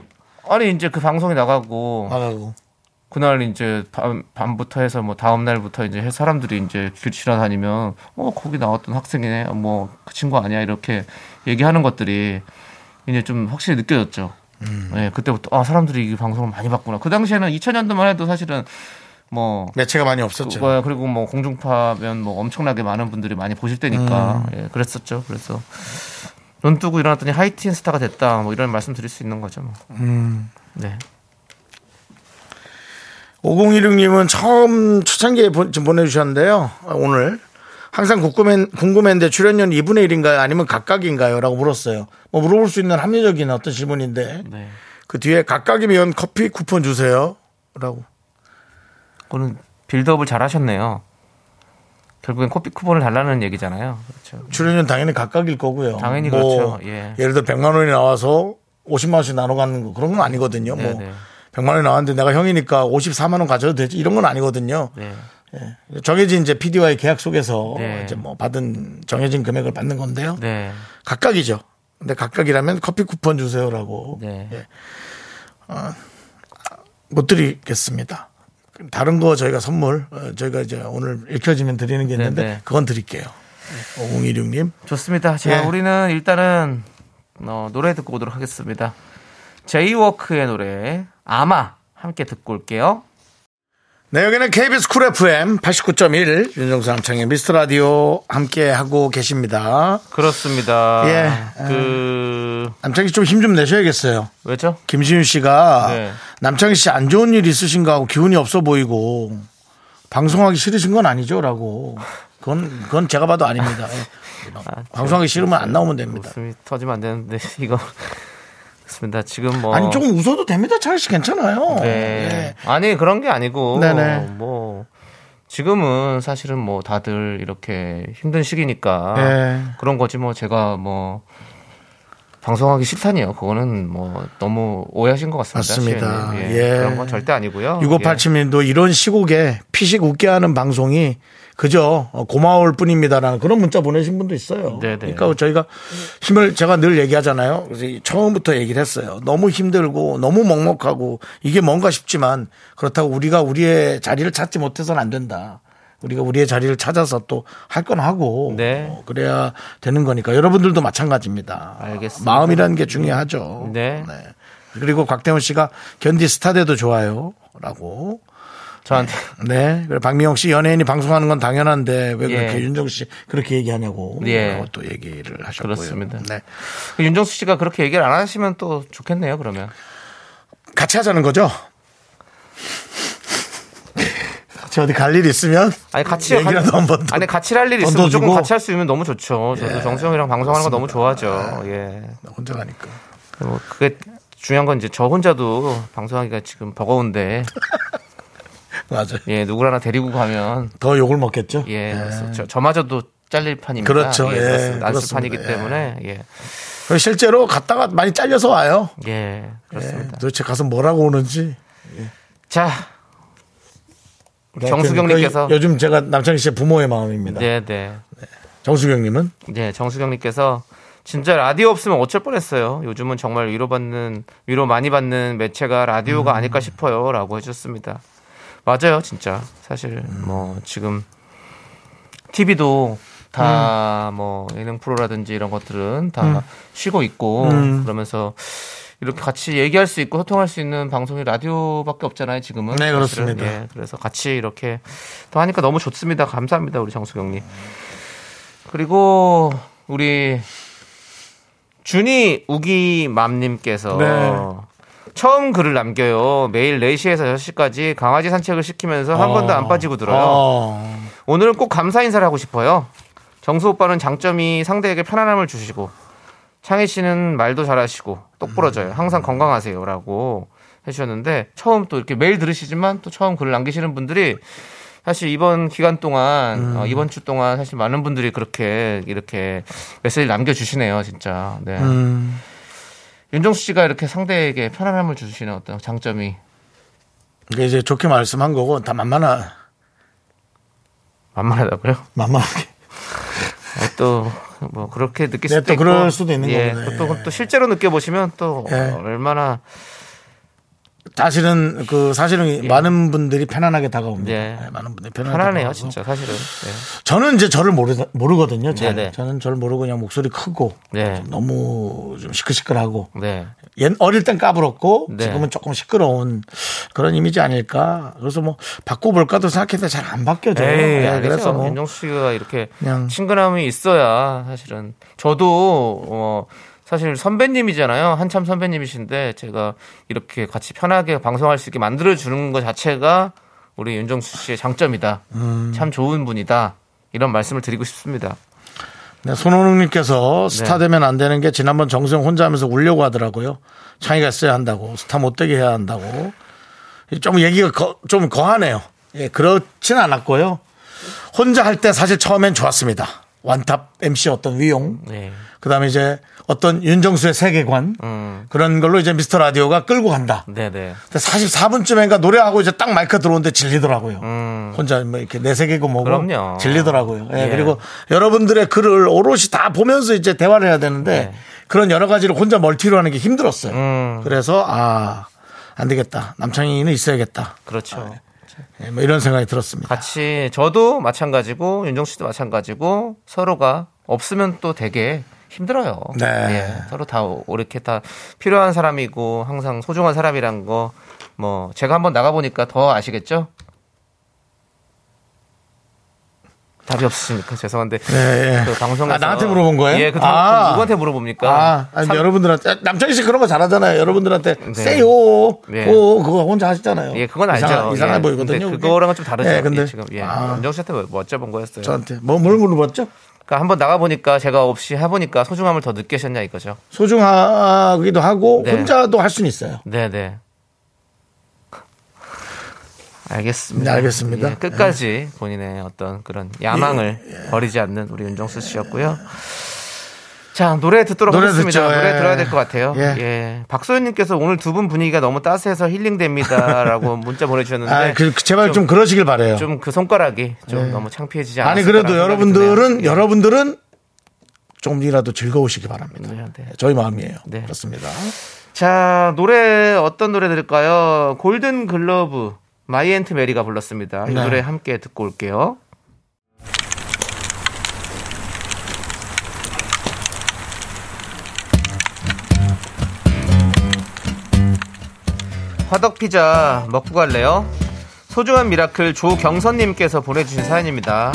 아니 이제 그 방송에 나가고 나가고 그날 이제 밤, 밤부터 해서 뭐 다음 날부터 이제 사람들이 이제 길 지나다니면 어 거기 나왔던 학생이네 뭐 그 친구 아니야 이렇게 얘기하는 것들이 이제 좀 확실히 느껴졌죠. 네, 그때부터 아 사람들이 이 방송을 많이 봤구나. 그 당시에는 2000년도만 해도 사실은 뭐 매체가 많이 없었죠. 그거야. 그리고 뭐 공중파면 뭐 엄청나게 많은 분들이 많이 보실 때니까 예, 그랬었죠. 그래서 눈 뜨고 일어났더니 하이틴 스타가 됐다. 뭐 이런 말씀 드릴 수 있는 거죠. 뭐. 네. 5016님은 처음 초창기에 보- 좀 보내주셨는데요. 오늘 항상 궁금했, 궁금했는데 출연료 2분의 1인가요? 아니면 각각인가요? 라고 물었어요. 뭐 물어볼 수 있는 합리적인 어떤 질문인데 네. 그 뒤에 각각이면 커피 쿠폰 주세요. 라고. 그거는 빌드업을 잘 하셨네요. 결국엔 커피 쿠폰을 달라는 얘기잖아요. 그렇죠. 출연료는 당연히 각각일 거고요. 당연히 뭐 그렇죠. 예. 예를 들어 100만 원이 나와서 50만 원씩 나눠 갖는 거 그런 건 아니거든요. 뭐 네네. 100만 원이 나왔는데 내가 형이니까 54만 원 가져도 되지 이런 건 아니거든요. 네. 정해진 이제 PD와의 계약 속에서 네. 이제 뭐 받은 정해진 금액을 받는 건데요. 네. 각각이죠. 근데 각각이라면 커피 쿠폰 주세요라고. 네. 예. 어, 못 드리겠습니다. 다른 거 저희가 선물, 어, 저희가 이제 오늘 읽혀지면 드리는 게 있는데 네, 네. 그건 드릴게요. 5016님. 좋습니다. 자, 예. 우리는 일단은 어, 노래 듣고 오도록 하겠습니다. 제이워크의 노래 아마 함께 듣고 올게요. 네, 여기는 KBS 쿨 FM 89.1 윤정수 남창희의 미스터 라디오 함께 하고 계십니다. 그렇습니다. 예. 그 남창희 씨 좀 힘 좀 내셔야겠어요. 왜죠? 김시윤 씨가 네. 남창희 씨 안 좋은 일 있으신가 하고 기운이 없어 보이고 방송하기 싫으신 건 아니죠라고. 그건 그건 제가 봐도 아닙니다. 예. 방송하기 싫으면 안 나오면 됩니다. 웃음이 터지면 안 되는데 이거 그렇습니다. 지금 뭐 아니 조금 웃어도 됩니다. 창희 씨 괜찮아요. 네. 예. 아니 그런 게 아니고 네네. 뭐 지금은 사실은 뭐 다들 이렇게 힘든 시기니까 네. 그런 거지 뭐 제가 뭐 방송하기 싫다니요. 그거는 뭐 너무 오해하신 것 같습니다. 맞습니다. 시은님. 예. 그런 건 절대 아니고요. 6587님도 이런 시국에 피식 웃게 하는 방송이 그저 어, 고마울 뿐입니다라는 그런 문자 보내신 분도 있어요. 네네. 그러니까 저희가 힘을 제가 늘 얘기하잖아요. 그래서 이 처음부터 얘기를 했어요. 너무 힘들고 너무 먹먹하고 이게 뭔가 싶지만 그렇다고 우리가 우리의 자리를 찾지 못해서는 안 된다. 우리가 우리의 자리를 찾아서 또 할 건 하고 네. 어, 그래야 되는 거니까 여러분들도 마찬가지입니다. 알겠습니다. 마음이라는 게 중요하죠. 네. 그리고 곽태훈 씨가 견디 스타대도 좋아요라고. 저한테 네. 그리고 박미영 씨 연예인이 방송하는 건 당연한데 왜 그렇게 예. 윤정 씨 그렇게 얘기하냐고 예. 라고 또 얘기를 하셨고요. 그렇습니다. 네. 윤정수 씨가 그렇게 얘기를 안 하시면 또 좋겠네요. 그러면 같이 하자는 거죠? 같이 어디 갈 일 있으면 아니 같이 얘기라도 할- 한번 더 아니 같이 할 일 있으면. 무조건 같이 할 수 있으면 너무 좋죠. 저도 예. 정수영이랑 방송하는 거 너무. 좋아하죠. 예. 혼자 가니까. 뭐 그게 중요한 건 이제 저 혼자도 방송하기가 지금 버거운데 맞아요. 예 누구를 하나 데리고 가면 더 욕을 먹겠죠? 예 그래서 저, 저마저도 잘릴 판입니다. 그렇죠. 예, 예, 그렇습니다. 판이기 예. 때문에 예, 실제로 갔다가 많이 잘려서 와요. 예 예. 그렇습니다. 도대체 가서 뭐라고 오는지. 자 우리 정수경님께서 그 요즘 제가 남창희 씨의 부모의 마음입니다. 네 네 정수경님은 네, 정수경님께서 진짜 라디오 없으면 어쩔 뻔했어요. 요즘은 정말 위로받는 위로 많이 받는 매체가 라디오가 음. 아닐까 싶어요라고 해주셨습니다. 맞아요, 진짜 사실 뭐 지금 TV도 다 음. 뭐 예능 프로라든지 이런 것들은 다 쉬고 있고 음. 그러면서 이렇게 같이 얘기할 수 있고 소통할 수 있는 방송이 라디오밖에 없잖아요, 지금은. 네. 그렇습니다. 예, 그래서 같이 이렇게 또 하니까 너무 좋습니다. 감사합니다, 우리 정수경님. 그리고 우리 준이 우기맘님께서 네. 처음 글을 남겨요. 매일 4시에서 6시까지 강아지 산책을 시키면서 한 번도 안 빠지고 들어요. 어. 오늘은 꼭 감사 인사를 하고 싶어요. 정수 오빠는 장점이 상대에게 편안함을 주시고 창희 씨는 말도 잘하시고 똑부러져요. 항상 건강하세요라고 해주셨는데 처음 또 이렇게 매일 들으시지만 또 처음 글을 남기시는 분들이 사실 이번 기간 동안 어, 이번 주 동안 사실 많은 분들이 그렇게 이렇게 메시지 남겨주시네요, 진짜. 네. 음. 윤정수 씨가 이렇게 상대에게 편안함을 주시는 어떤 장점이 이게 이제 좋게 말씀한 거고 다 만만하 만만하다고요? 만만하게. 또 뭐 그렇게 느낄 네, 수도 또 있고 그럴 수도 있는 예, 거구나. 또, 예. 또 실제로 느껴보시면 또 예. 얼마나 사실은 그 사실은 많은 분들이 편안하게 다가옵니다. 예. 네, 많은 분들이 편안하게 편안해요, 다가와서. 진짜 사실은. 네. 저는 이제 저를 모르, 모르거든요. 잘. 네네. 저는 저를 모르고 그냥 목소리 크고 네. 좀 너무 좀 시끌시끌하고 네. 옛 어릴 땐 까불었고 네. 지금은 조금 시끄러운 그런 이미지 아닐까. 그래서 뭐 바꿔볼까도 생각했는데 잘 안 바뀌어져요. 네, 아니죠. 그래서 뭐 윤정수 씨가 이렇게 친근함이 있어야 사실은 저도 어 사실 선배님이잖아요. 한참 선배님이신데 제가 이렇게 같이 편하게 방송할 수 있게 만들어 주는 것 자체가 우리 윤정수 씨의 장점이다. 음. 참 좋은 분이다. 이런 말씀을 드리고 싶습니다. 네, 손호능님께서 네. 스타 되면 안 되는 게 지난번 정수영 혼자 하면서 울려고 하더라고요. 창의가 있어야 한다고 스타 못되게 해야 한다고 좀 얘기가 거- 좀 거하네요. 예, 그렇진 않았고요. 혼자 할 때 사실 처음엔 좋았습니다. 완탑 MC 어떤 위용, 네. 그 다음에 이제 어떤 윤정수의 세계관 음. 그런 걸로 이제 미스터 라디오가 끌고 간다. 네, 네. 근데 44분쯤인가 노래하고 이제 딱 마이크 들어오는데 질리더라고요. 음. 혼자 뭐 이렇게 내세계고 뭐고 그럼요. 질리더라고요. 예, 예. 그리고 여러분들의 글을 오롯이 다 보면서 이제 대화를 해야 되는데 네. 그런 여러 가지를 혼자 멀티로 하는 게 힘들었어요. 음. 그래서 아, 안 되겠다. 남창희는 있어야겠다. 그렇죠. 예, 뭐 이런 생각이 들었습니다. 같이 저도 마찬가지고 윤정 씨도 마찬가지고 서로가 없으면 또 되게 힘들어요. 네. 예, 서로 다 이렇게 다 필요한 사람이고 항상 소중한 사람이란 거 뭐 제가 한번 나가 보니까 더 아시겠죠? 답이 없으시니까 죄송한데 네, 예. 그 방송에서 아, 나한테 물어본 거예요? 예, 그 아. 누구한테 물어봅니까? 아, 아니, 삼- 여러분들한테 아, 남창희 씨 그런 거 잘하잖아요. 여러분들한테 네. 세요. 네. 오, 그거 혼자 하시잖아요. 예, 그건 알죠. 이상하, 이상해 예. 보이거든요. 그거랑은 좀 다르죠. 예, 근데 예, 지금 예. 아, 윤정 씨한테 뭐, 뭐 여쭤본 거였어요. 저한테 뭐뭘 물어봤죠? 그러니까 한번 나가 보니까 제가 없이 해 보니까 소중함을 더 느끼셨냐 이거죠. 소중하기도 하고 네. 혼자도 할 수는 있어요. 네, 네. 알겠습니다. 네, 알겠습니다. 예, 끝까지 본인의 어떤 그런 야망을 예, 버리지 않는 우리 윤정수 씨였고요. 자, 노래 듣도록 노래 하겠습니다. 듣죠, 노래 예. 들어야 될 것 같아요. 예. 예. 박소연님께서 오늘 두 분 분위기가 너무 따스해서 힐링됩니다 라고 문자 보내주셨는데. 아, 그, 제발 좀, 그러시길 바래요. 좀 그 손가락이 좀 너무 창피해지지 않았을까 아니 그래도 여러분들은 여러분들은 조금이라도 즐거우시기 바랍니다. 네, 네. 저희 마음이에요. 네. 그렇습니다. 자, 노래 어떤 노래 들을까요? 골든 글러브 마이 앤트 메리가 불렀습니다. 이 네. 노래 함께 듣고 올게요. 화덕 피자 먹고 갈래요? 소중한 미라클 조경선님께서 보내주신 사연입니다.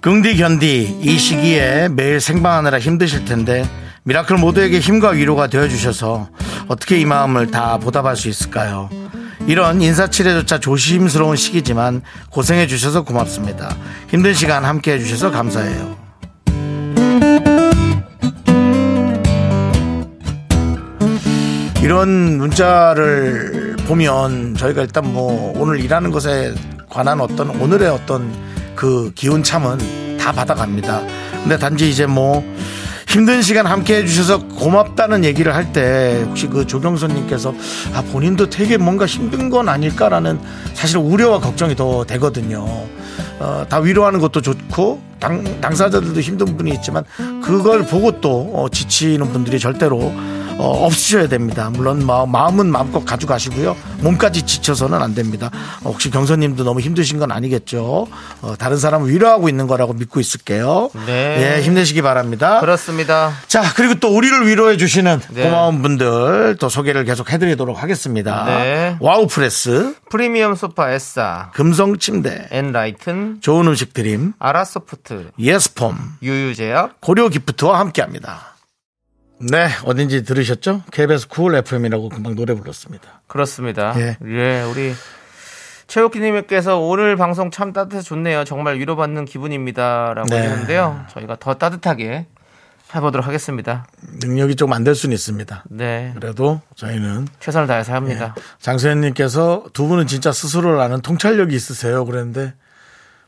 긍디 견디 이 시기에 매일 생방하느라 힘드실 텐데 미라클 모두에게 힘과 위로가 되어주셔서 어떻게 이 마음을 다 보답할 수 있을까요? 이런 인사치레조차 조심스러운 시기지만 고생해 주셔서 고맙습니다. 힘든 시간 함께 해주셔서 감사해요. 이런 문자를 보면 저희가 일단 뭐 오늘 일하는 것에 관한 어떤 오늘의 어떤 그 기운참은 다 받아갑니다. 근데 단지 이제 뭐 힘든 시간 함께 해주셔서 고맙다는 얘기를 할 때 혹시 그 조경선님께서 아 본인도 되게 뭔가 힘든 건 아닐까라는 사실 우려와 걱정이 더 되거든요. 어, 다 위로하는 것도 좋고 당, 당사자들도 힘든 분이 있지만 그걸 보고 또 어, 지치는 분들이 절대로 어, 없으셔야 됩니다. 물론 마, 마음은 마음껏 가져가시고요. 몸까지 지쳐서는 안 됩니다. 어, 혹시 경선님도 너무 힘드신 건 아니겠죠? 어, 다른 사람을 위로하고 있는 거라고 믿고 있을게요. 네. 예, 힘내시기 바랍니다. 그렇습니다. 자, 그리고 또 우리를 위로해 주시는 네. 고마운 분들 또 소개를 계속 해드리도록 하겠습니다. 네. 와우 프레스, 프리미엄 소파 에싸, 금성 침대, 엔라이튼, 좋은 음식 드림, 아라소프트, 예스폼, 유유제약, 고려 기프트와 함께 합니다. 네, 어딘지 들으셨죠? KBS 쿨 FM이라고 금방 노래 불렀습니다. 그렇습니다. 예. 예, 우리 최욱기님께서 오늘 방송 참 따뜻해서 좋네요. 정말 위로받는 기분입니다라고 네. 했는데요. 저희가 더 따뜻하게 해보도록 하겠습니다. 능력이 좀 안 될 수는 있습니다. 네, 그래도 저희는 최선을 다해서 합니다. 장소연님께서 두 분은 진짜 스스로를 아는 통찰력이 있으세요. 그랬는데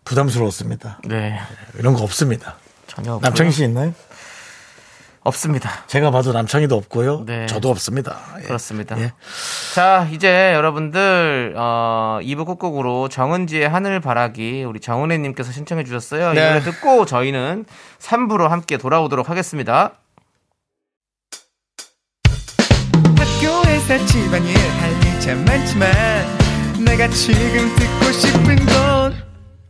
부담스러웠습니다. 네, 이런 거 없습니다. 전혀 없고요. 남창희 씨 있나요? 없습니다. 제가 봐도 남창희도 없고요. 네. 저도 없습니다. 예. 그렇습니다. 예. 자, 이제 여러분들 어 2부 끝곡으로 정은지의 하늘바라기 우리 정은혜 님께서 신청해 주셨어요. 이 네. 노래 듣고 저희는 3부로 함께 돌아오도록 하겠습니다. 학교에서 집안일 할일참 많지만 내가 지금 듣고 싶은 건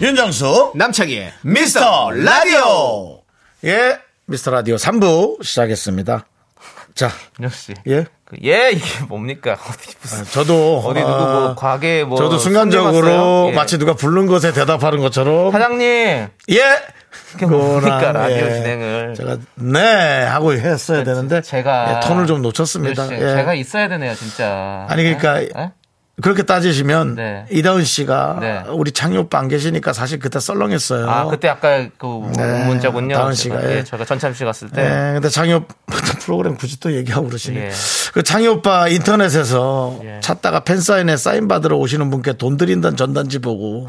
윤정수 남창희의 미스터 라디오. 예, 미스터 라디오 3부 시작했습니다. 자, 역시 예. 그, 예 이게 뭡니까 어디 무슨 저도 어디 누구 아, 뭐 과거에 뭐 저도 순간적으로? 예. 마치 누가 부른 것에 대답하는 것처럼 사장님 예. 그게 뭡니까 라디오 예. 진행을 제가 네 하고 했어야 되는데 제가 예, 톤을 좀 놓쳤습니다. 예. 제가 있어야 되네요 진짜 아니, 그러니까 예? 그렇게 따지시면 네. 이다은 씨가 네. 우리 창희 오빠 안 계시니까 사실 그때 썰렁했어요. 아, 그때 아까 그 네, 문자군요. 다은 씨가, 예. 예, 제가 전참 씨 갔을 때. 네, 근데 창희 오빠 프로그램 굳이 또 얘기하고 그러시네. 예. 그 창희 오빠 인터넷에서 예. 찾다가 팬 사인회 사인 받으러 오시는 분께 돈 드린다는 전단지 보고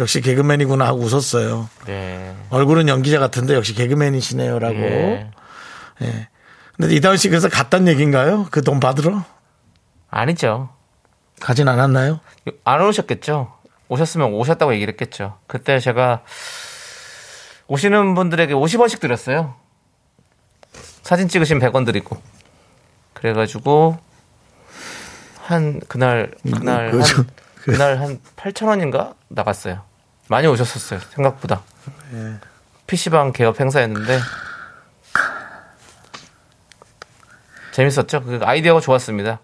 역시 개그맨이구나 하고 웃었어요. 네. 얼굴은 연기자 같은데 역시 개그맨이시네요라고. 예. 근데 이다은 씨 그래서 갔단 얘기인가요? 그 돈 받으러? 아니죠. 가진 않았나요? 안 오셨겠죠. 오셨으면 오셨다고 얘기를 했겠죠. 그때 제가 오시는 분들에게 50원씩 드렸어요. 사진 찍으시면 100원 드리고. 그래가지고 한 그날 그날 그, 한 저, 그- 그날 한 8천 원인가 나갔어요. 많이 오셨었어요. 생각보다. PC방 개업 행사였는데 재밌었죠. 그 아이디어가 좋았습니다.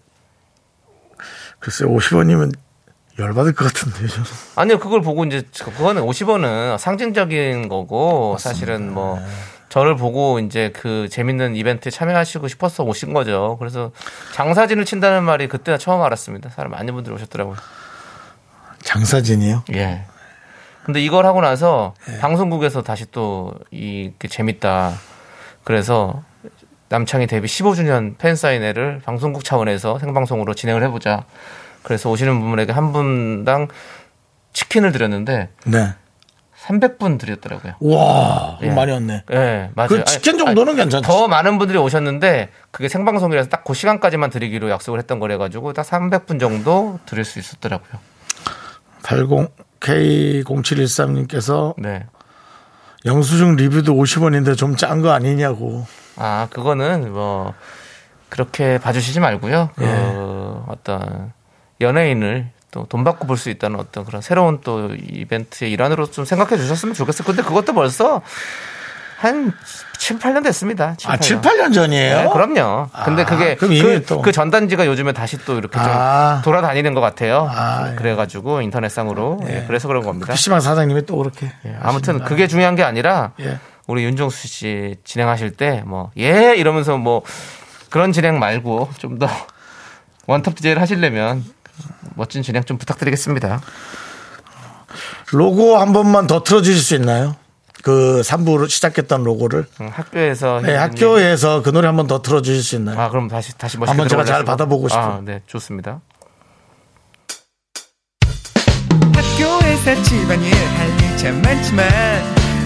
글쎄 50원이면 열받을 것 같은데요. 저는. 아니요, 그걸 보고 이제 그거는 50원은 상징적인 거고 사실은 뭐 저를 보고 이제 그 재밌는 이벤트에 참여하시고 싶어서 오신 거죠. 그래서 장사진을 친다는 말이 그때 처음 알았습니다. 사람 많은 분들이 오셨더라고요. 장사진이요? 예. 근데 이걸 하고 나서 방송국에서 다시 또 이게 재밌다. 그래서 남창희 데뷔 15주년 팬사인회를 방송국 차원에서 생방송으로 진행을 해보자. 그래서 오시는 분에게 한 분당 치킨을 드렸는데 네. 300분 드렸더라고요. 와, 예. 많이 왔네. 예, 맞아요. 그 치킨 정도는 괜찮죠. 더 많은 분들이 오셨는데 그게 생방송이라서 딱 그 시간까지만 드리기로 약속을 했던 거래 가지고 딱 300분 정도 드릴 수 있었더라고요. 80K0713님께서 네. 영수증 리뷰도 50원인데 좀 짠 거 아니냐고. 아, 그거는 뭐 그렇게 봐주시지 말고요. 그 예. 어떤 연예인을 또 돈 받고 볼 수 있다는 어떤 그런 새로운 또 이벤트의 일환으로 좀 생각해 주셨으면 좋겠어요. 근데 그것도 벌써 한 7, 8년 됐습니다. 7, 아, 7, 8년 전이에요? 네, 그럼요. 근데 아, 그게 그, 또- 그 전단지가 요즘에 다시 또 이렇게 좀 아. 돌아다니는 것 같아요. 아, 예. 그래가지고 인터넷상으로 예, 그래서 그런 겁니다. PC방 사장님이 또 그렇게. 예, 아무튼 그게 중요한 게 아니라 예. 우리 윤정수 씨 진행하실 때 뭐 예 이러면서 뭐 그런 진행 말고 좀 더 원톱 DJ를 하시려면 멋진 진행 좀 부탁드리겠습니다. 로고 한 번만 더 틀어주실 수 있나요? 그 3부로 시작했던 로고를. 음, 학교에서 네, 학교에서 그 노래 한 번 더 틀어주실 수 있나요? 아 그럼 다시 다시 멋있게 한번 제가 잘 받아보고 싶어요. 아, 네 좋습니다. 학교에서 집안일 할일참 많지만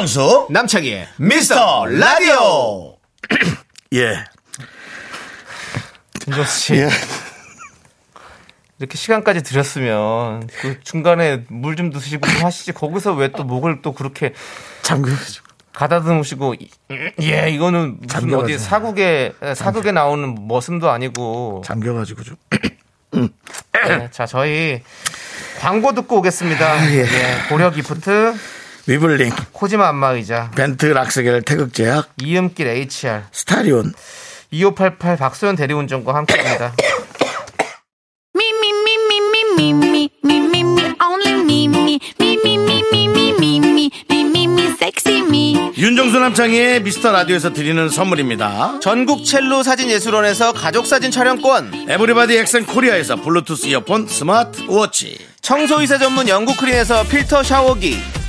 윤정수. 남창희의 미스터 라디오. 예. 윤정수 씨 예. 이렇게 시간까지 드렸으면 그 중간에 물 좀 드시고 좀 하시지 거기서 왜 또 목을 또 그렇게 잠그가지고. 가다듬으시고 예 이거는 무슨 잠겨가지고. 어디 사국에 사극에 나오는 머슴도 아니고 잠겨가지고 좀. 네, 자 저희 광고 듣고 오겠습니다. 예. 예, 고려 기프트 위블링, 코지마 안마의자, 벤트 락스겔 태극제약, 이음길 HR, 스타리온, 2588 박소연 대리운전과 함께합니다. 윤정수 남창희의 미스터 라디오에서 드리는 선물입니다. 전국 첼로 사진 예술원에서 가족 사진 촬영권. 에브리바디 엑센 코리아에서 블루투스 이어폰 스마트 워치. 청소이사 전문 영국 크린에서 필터 샤워기.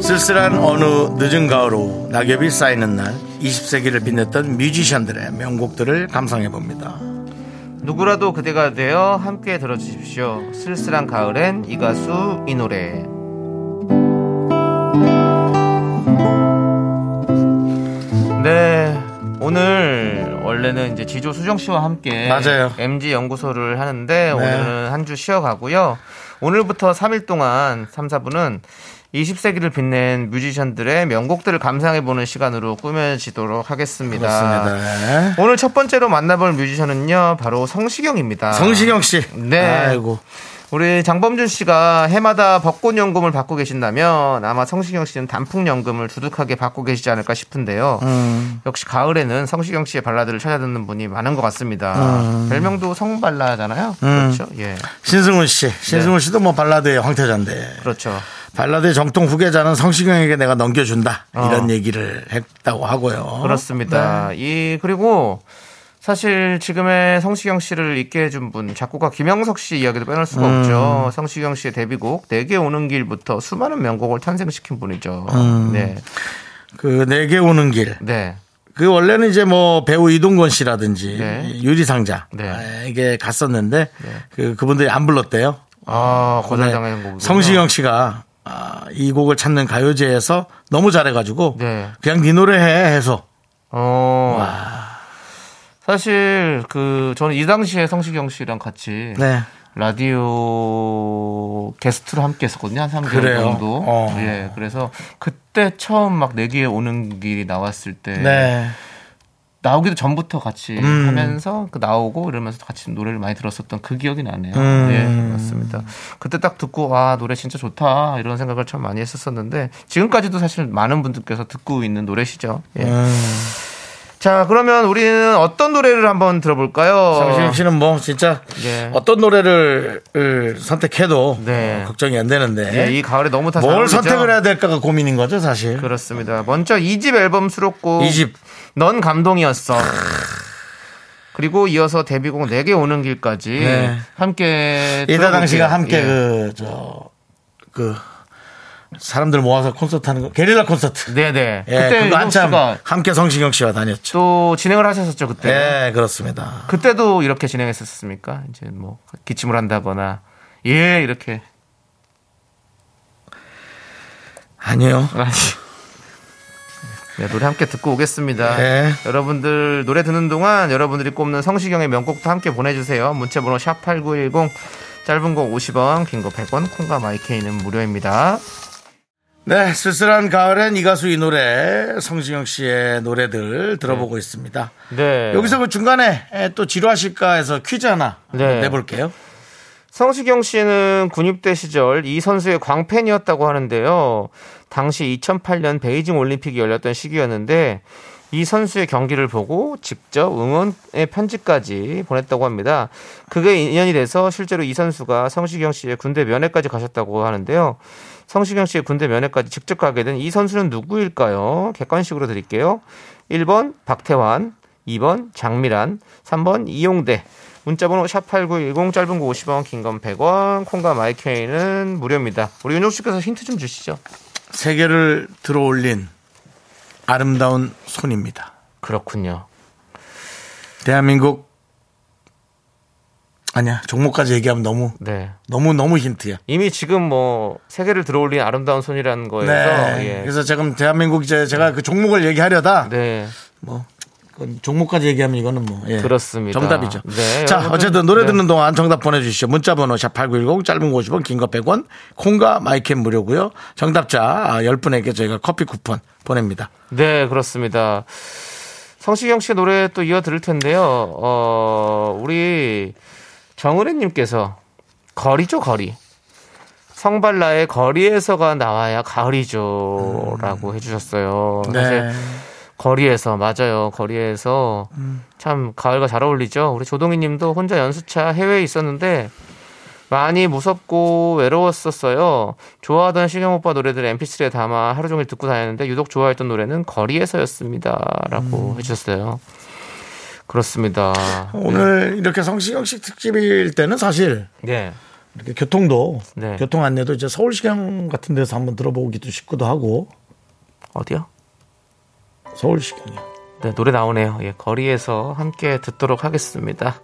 쓸쓸한 어느 늦은 가을 오후 낙엽이 쌓이는 날 20세기를 빛냈던 뮤지션들의 명곡들을 감상해 봅니다. 누구라도 그대가 되어 함께 들어주십시오. 쓸쓸한 가을엔 이 가수 이 노래. 네, 오늘 원래는 이제 지조 수정 씨와 함께 맞아요. MG 연구소를 하는데 오늘은 한 주 쉬어 가고요. 오늘부터 3일 동안 3, 4분은 20세기를 빛낸 뮤지션들의 명곡들을 감상해 보는 시간으로 꾸며지도록 하겠습니다. 그렇습니다. 네. 오늘 첫 번째로 만나볼 뮤지션은요, 바로 성시경입니다. 성시경 씨. 네. 아이고. 우리 장범준 씨가 해마다 벚꽃 연금을 받고 계신다면 아마 성시경 씨는 단풍 연금을 두둑하게 받고 계시지 않을까 싶은데요. 음. 역시 가을에는 성시경 씨의 발라드를 찾아듣는 분이 많은 것 같습니다. 음. 별명도 성발라잖아요. 그렇죠. 예. 신승훈 씨. 신승훈 네. 씨도 뭐 발라드의 황태자인데. 그렇죠. 발라드의 정통 후계자는 성시경에게 내가 넘겨준다. 어. 이런 얘기를 했다고 하고요. 그렇습니다. 네. 이 그리고 사실 지금의 성시경 씨를 있게 해준 분 작곡가 김영석 씨 이야기도 빼놓을 수가 음. 없죠. 성시경 씨의 데뷔곡 내게 오는 길부터 수많은 명곡을 탄생시킨 분이죠. 음. 네, 그 내게 오는 길. 네, 그 원래는 이제 뭐 배우 이동건 씨라든지 네. 유리상자 네. 이게 갔었는데 그 그분들이 안 불렀대요. 아 네. 거절당한 곡. 성시경 씨가 아, 이 곡을 찾는 가요제에서 너무 잘해가지고 네. 그냥 네 노래 해 해서 어. 사실 그 저는 이 당시에 성시경 씨랑 같이 네 라디오 게스트로 함께 했었거든요. 한 3개월 그래요? 정도. 어. 예. 그래서 그때 처음 막 내기에 오는 길이 나왔을 때 네. 나오기도 전부터 같이 음. 하면서 그 나오고 이러면서 같이 노래를 많이 들었었던 그 기억이 나네요. 음. 예, 맞습니다. 그때 딱 듣고 와 노래 진짜 좋다 이런 생각을 참 많이 했었었는데 지금까지도 사실 많은 분들께서 듣고 있는 노래시죠. 예. 음. 자 그러면 우리는 어떤 노래를 한번 들어볼까요? 성시경 씨는 뭐 진짜 예. 어떤 노래를 을 선택해도 네. 어, 걱정이 안 되는데 예, 이 가을에 너무 다잘 뭘 어울리죠? 선택을 해야 될까가 고민인 거죠 사실. 그렇습니다. 먼저 2집 앨범 수록곡 이 집. 넌 감동이었어. 그리고 이어서 데뷔곡 내게 오는 길까지 네. 함께 이다 당시가. 함께 예. 그저그 사람들 모아서 콘서트 하는 거 게릴라 콘서트. 네네. 예, 그때 그거 한참 함께 성시경 씨와 다녔죠. 또 진행을 하셨었죠 그때. 예, 그렇습니다. 그때도 이렇게 진행했었습니까? 이제 뭐 기침을 한다거나 예 이렇게 아니요. 아니. 네, 노래 함께 듣고 오겠습니다. 네. 여러분들 노래 듣는 동안 여러분들이 꼽는 성시경의 명곡도 함께 보내주세요. 문자번호 샵 #8910 짧은 거 50원, 긴 거 100원, 콩과 마이케이는 무료입니다. 네, 쓸쓸한 가을엔 이 가수 이 노래 성시경 씨의 노래들 들어보고 있습니다. 네. 여기서 그 중간에 에, 또 지루하실까 해서 퀴즈 하나 네. 내볼게요. 성시경 씨는 군입대 시절 이 선수의 광팬이었다고 하는데요. 당시 2008년 베이징 올림픽이 열렸던 시기였는데 이 선수의 경기를 보고 직접 응원의 편지까지 보냈다고 합니다. 그게 인연이 돼서 실제로 이 선수가 성시경 씨의 군대 면회까지 가셨다고 하는데요. 성시경 씨의 군대 면회까지 직접 가게 된 이 선수는 누구일까요? 객관식으로 드릴게요. 1번 박태환, 2번 장미란, 3번 이용대. 문자번호 샵8910 짧은 거 50원, 긴 건 100원, 콩과 마이케이는 무료입니다. 우리 윤종 씨께서 힌트 좀 주시죠. 세계를 들어 올린 아름다운 손입니다. 그렇군요. 대한민국 아니야 종목까지 얘기하면 너무 네. 너무 너무 힌트야. 이미 지금 뭐 세계를 들어올린 아름다운 손이라는 거에서 네. 예. 그래서 지금 대한민국 이제 제가 그 종목을 얘기하려다 네. 뭐 종목까지 얘기하면 이거는 뭐 예. 그렇습니다. 정답이죠. 네, 자, 여러분들, 어쨌든 노래 네. 듣는 동안 정답 보내주시죠. 문자번호 샵 8910 짧은 거 50원, 긴 거 100원, 콩과 마이캠 무료고요. 정답자 10분에게 저희가 커피 쿠폰 보냅니다. 네, 그렇습니다. 성시경 씨 노래 또 이어 들을 텐데요. 어, 우리 정은혜님께서 거리죠, 거리. 성발라의 거리에서가 나와야 가을이죠. 라고 해주셨어요. 사실 네. 거리에서, 맞아요. 거리에서 참 가을과 잘 어울리죠. 우리 조동희 님도 혼자 연수차 해외에 있었는데 많이 무섭고 외로웠었어요. 좋아하던 시경 오빠 노래들 mp3에 담아 하루 종일 듣고 다녔는데 유독 좋아했던 노래는 거리에서였습니다. 라고 해주셨어요. 그렇습니다. 오늘 이렇게 성시경 씨 특집일 때는 사실 네. 이렇게 교통도 네. 교통 안내도 이제 서울시경 같은 데서 한번 들어보기도 싶기도 하고 어디요? 서울시경이요. 네, 노래 나오네요. 예, 거리에서 함께 듣도록 하겠습니다.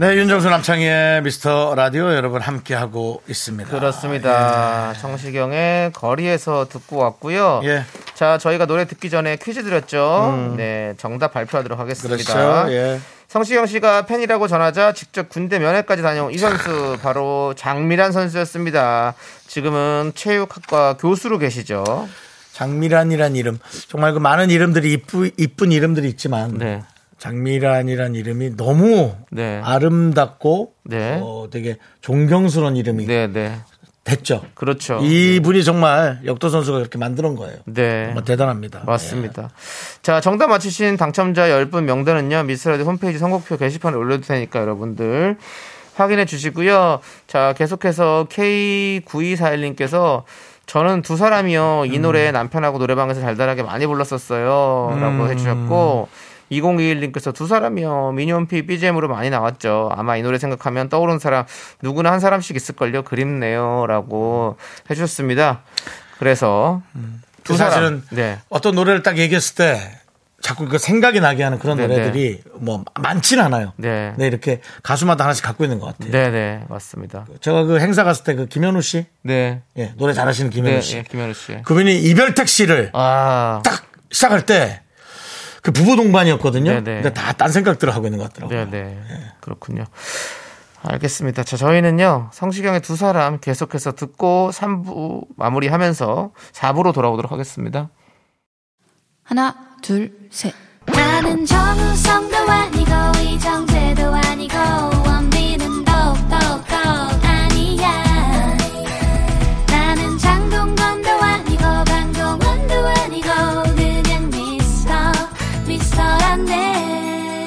네, 윤정수 남창희의 미스터 라디오 여러분 함께 하고 있습니다. 그렇습니다. 성시경의 거리에서 듣고 왔고요. 예, 자, 저희가 노래 듣기 전에 퀴즈 드렸죠. 네, 정답 발표하도록 하겠습니다. 그렇죠. 예. 성시경 씨가 팬이라고 전하자 직접 군대 면회까지 다녀온 이 선수 바로 장미란 선수였습니다. 지금은 체육학과 교수로 계시죠. 장미란이란 이름 정말 그 많은 이름들이 이쁘, 이쁜 이름들이 있지만 네. 장미란이란 이름이 너무 네. 아름답고 네. 어, 되게 존경스러운 이름이 네, 네. 됐죠. 그렇죠. 이분이 정말 역도 선수가 그렇게 만드는 거예요. 네. 정말 대단합니다. 맞습니다. 자, 정답 맞히신 당첨자 10분 명단은요, 미스라디 홈페이지 선곡표 게시판에 올려둘 테니까 여러분들 확인해 주시고요. 자, 계속해서 K9241님께서 저는 두 사람이요, 이 노래 남편하고 노래방에서 달달하게 많이 불렀었어요. 라고 해주셨고, 2021님께서 두 사람이요, 미니홈피 BGM으로 많이 나왔죠. 아마 이 노래 생각하면 떠오르는 사람, 누구나 한 사람씩 있을걸요. 그립네요. 라고 해주셨습니다. 그래서, 두 사람. 사실은 네. 어떤 노래를 딱 얘기했을 때 자꾸 그 생각이 나게 하는 그런 네, 노래들이 뭐 많지는 않아요. 네. 이렇게 가수마다 하나씩 갖고 있는 것 같아요. 네 네 맞습니다. 제가 그 행사 갔을 때 그 김현우 씨, 네. 예, 노래 잘하시는 김현우 네, 씨, 예, 김현우 씨. 그분이 이별 택시를 아, 딱 시작할 때 그 부부 동반이었거든요. 네네. 근데 다 딴 생각들을 하고 있는 것 같더라고요. 네네. 그렇군요. 알겠습니다. 자, 저희는요, 성시경의 두 사람 계속해서 듣고 3부 마무리하면서 4부로 돌아오도록 하겠습니다. 하나, 둘, 셋. 나는 정우성도 아니고 이정재도 아니고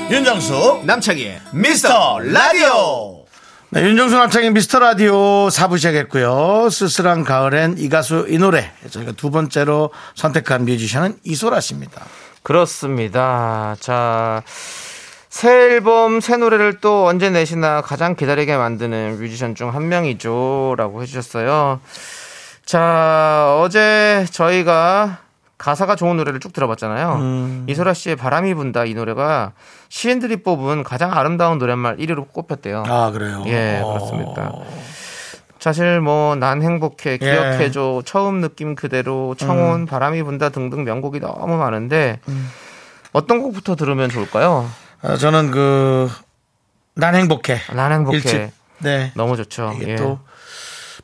윤정수 남창희의 미스터 라디오. 네, 윤정수 남창의 미스터 라디오 4부 시작했고요. 쓸쓸한 가을엔 이 가수 이 노래 저희가 두 번째로 선택한 뮤지션은 이소라 씨입니다. 그렇습니다. 자, 새 앨범, 새 노래를 또 언제 내시나 가장 기다리게 만드는 뮤지션 중 한 명이죠. 라고 해주셨어요. 자, 어제 저희가 가사가 좋은 노래를 쭉 들어봤잖아요. 이소라 씨의 바람이 분다 이 노래가 시인들이 뽑은 가장 아름다운 노랫말 1위로 꼽혔대요. 아 그래요. 예, 어. 그렇습니다. 사실 뭐 난 행복해, 기억해줘, 처음 느낌 그대로, 청혼, 바람이 분다 등등 명곡이 너무 많은데 어떤 곡부터 들으면 좋을까요? 아, 저는 그 난 행복해. 난 행복해. 일집. 네. 너무 좋죠. 이게 예. 또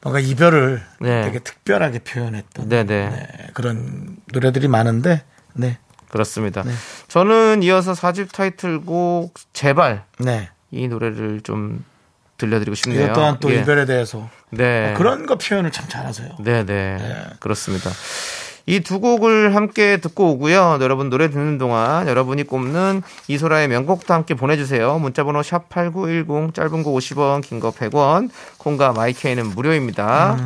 뭔가 이별을 네. 되게 특별하게 표현했던 네네. 네, 그런 노래들이 많은데 네. 그렇습니다. 저는 이어서 사집 타이틀곡 제발 네. 이 노래를 좀 들려드리고 싶네요. 이것 또한 또 예. 이별에 대해서 네. 그런 거 표현을 참 잘하세요. 네네. 그렇습니다. 이 두 곡을 함께 듣고 오고요. 여러분 노래 듣는 동안 여러분이 꼽는 이소라의 명곡도 함께 보내주세요. 문자번호 샵 8910 짧은 거 50원, 긴 거 100원, 콩과 마이케이는 무료입니다.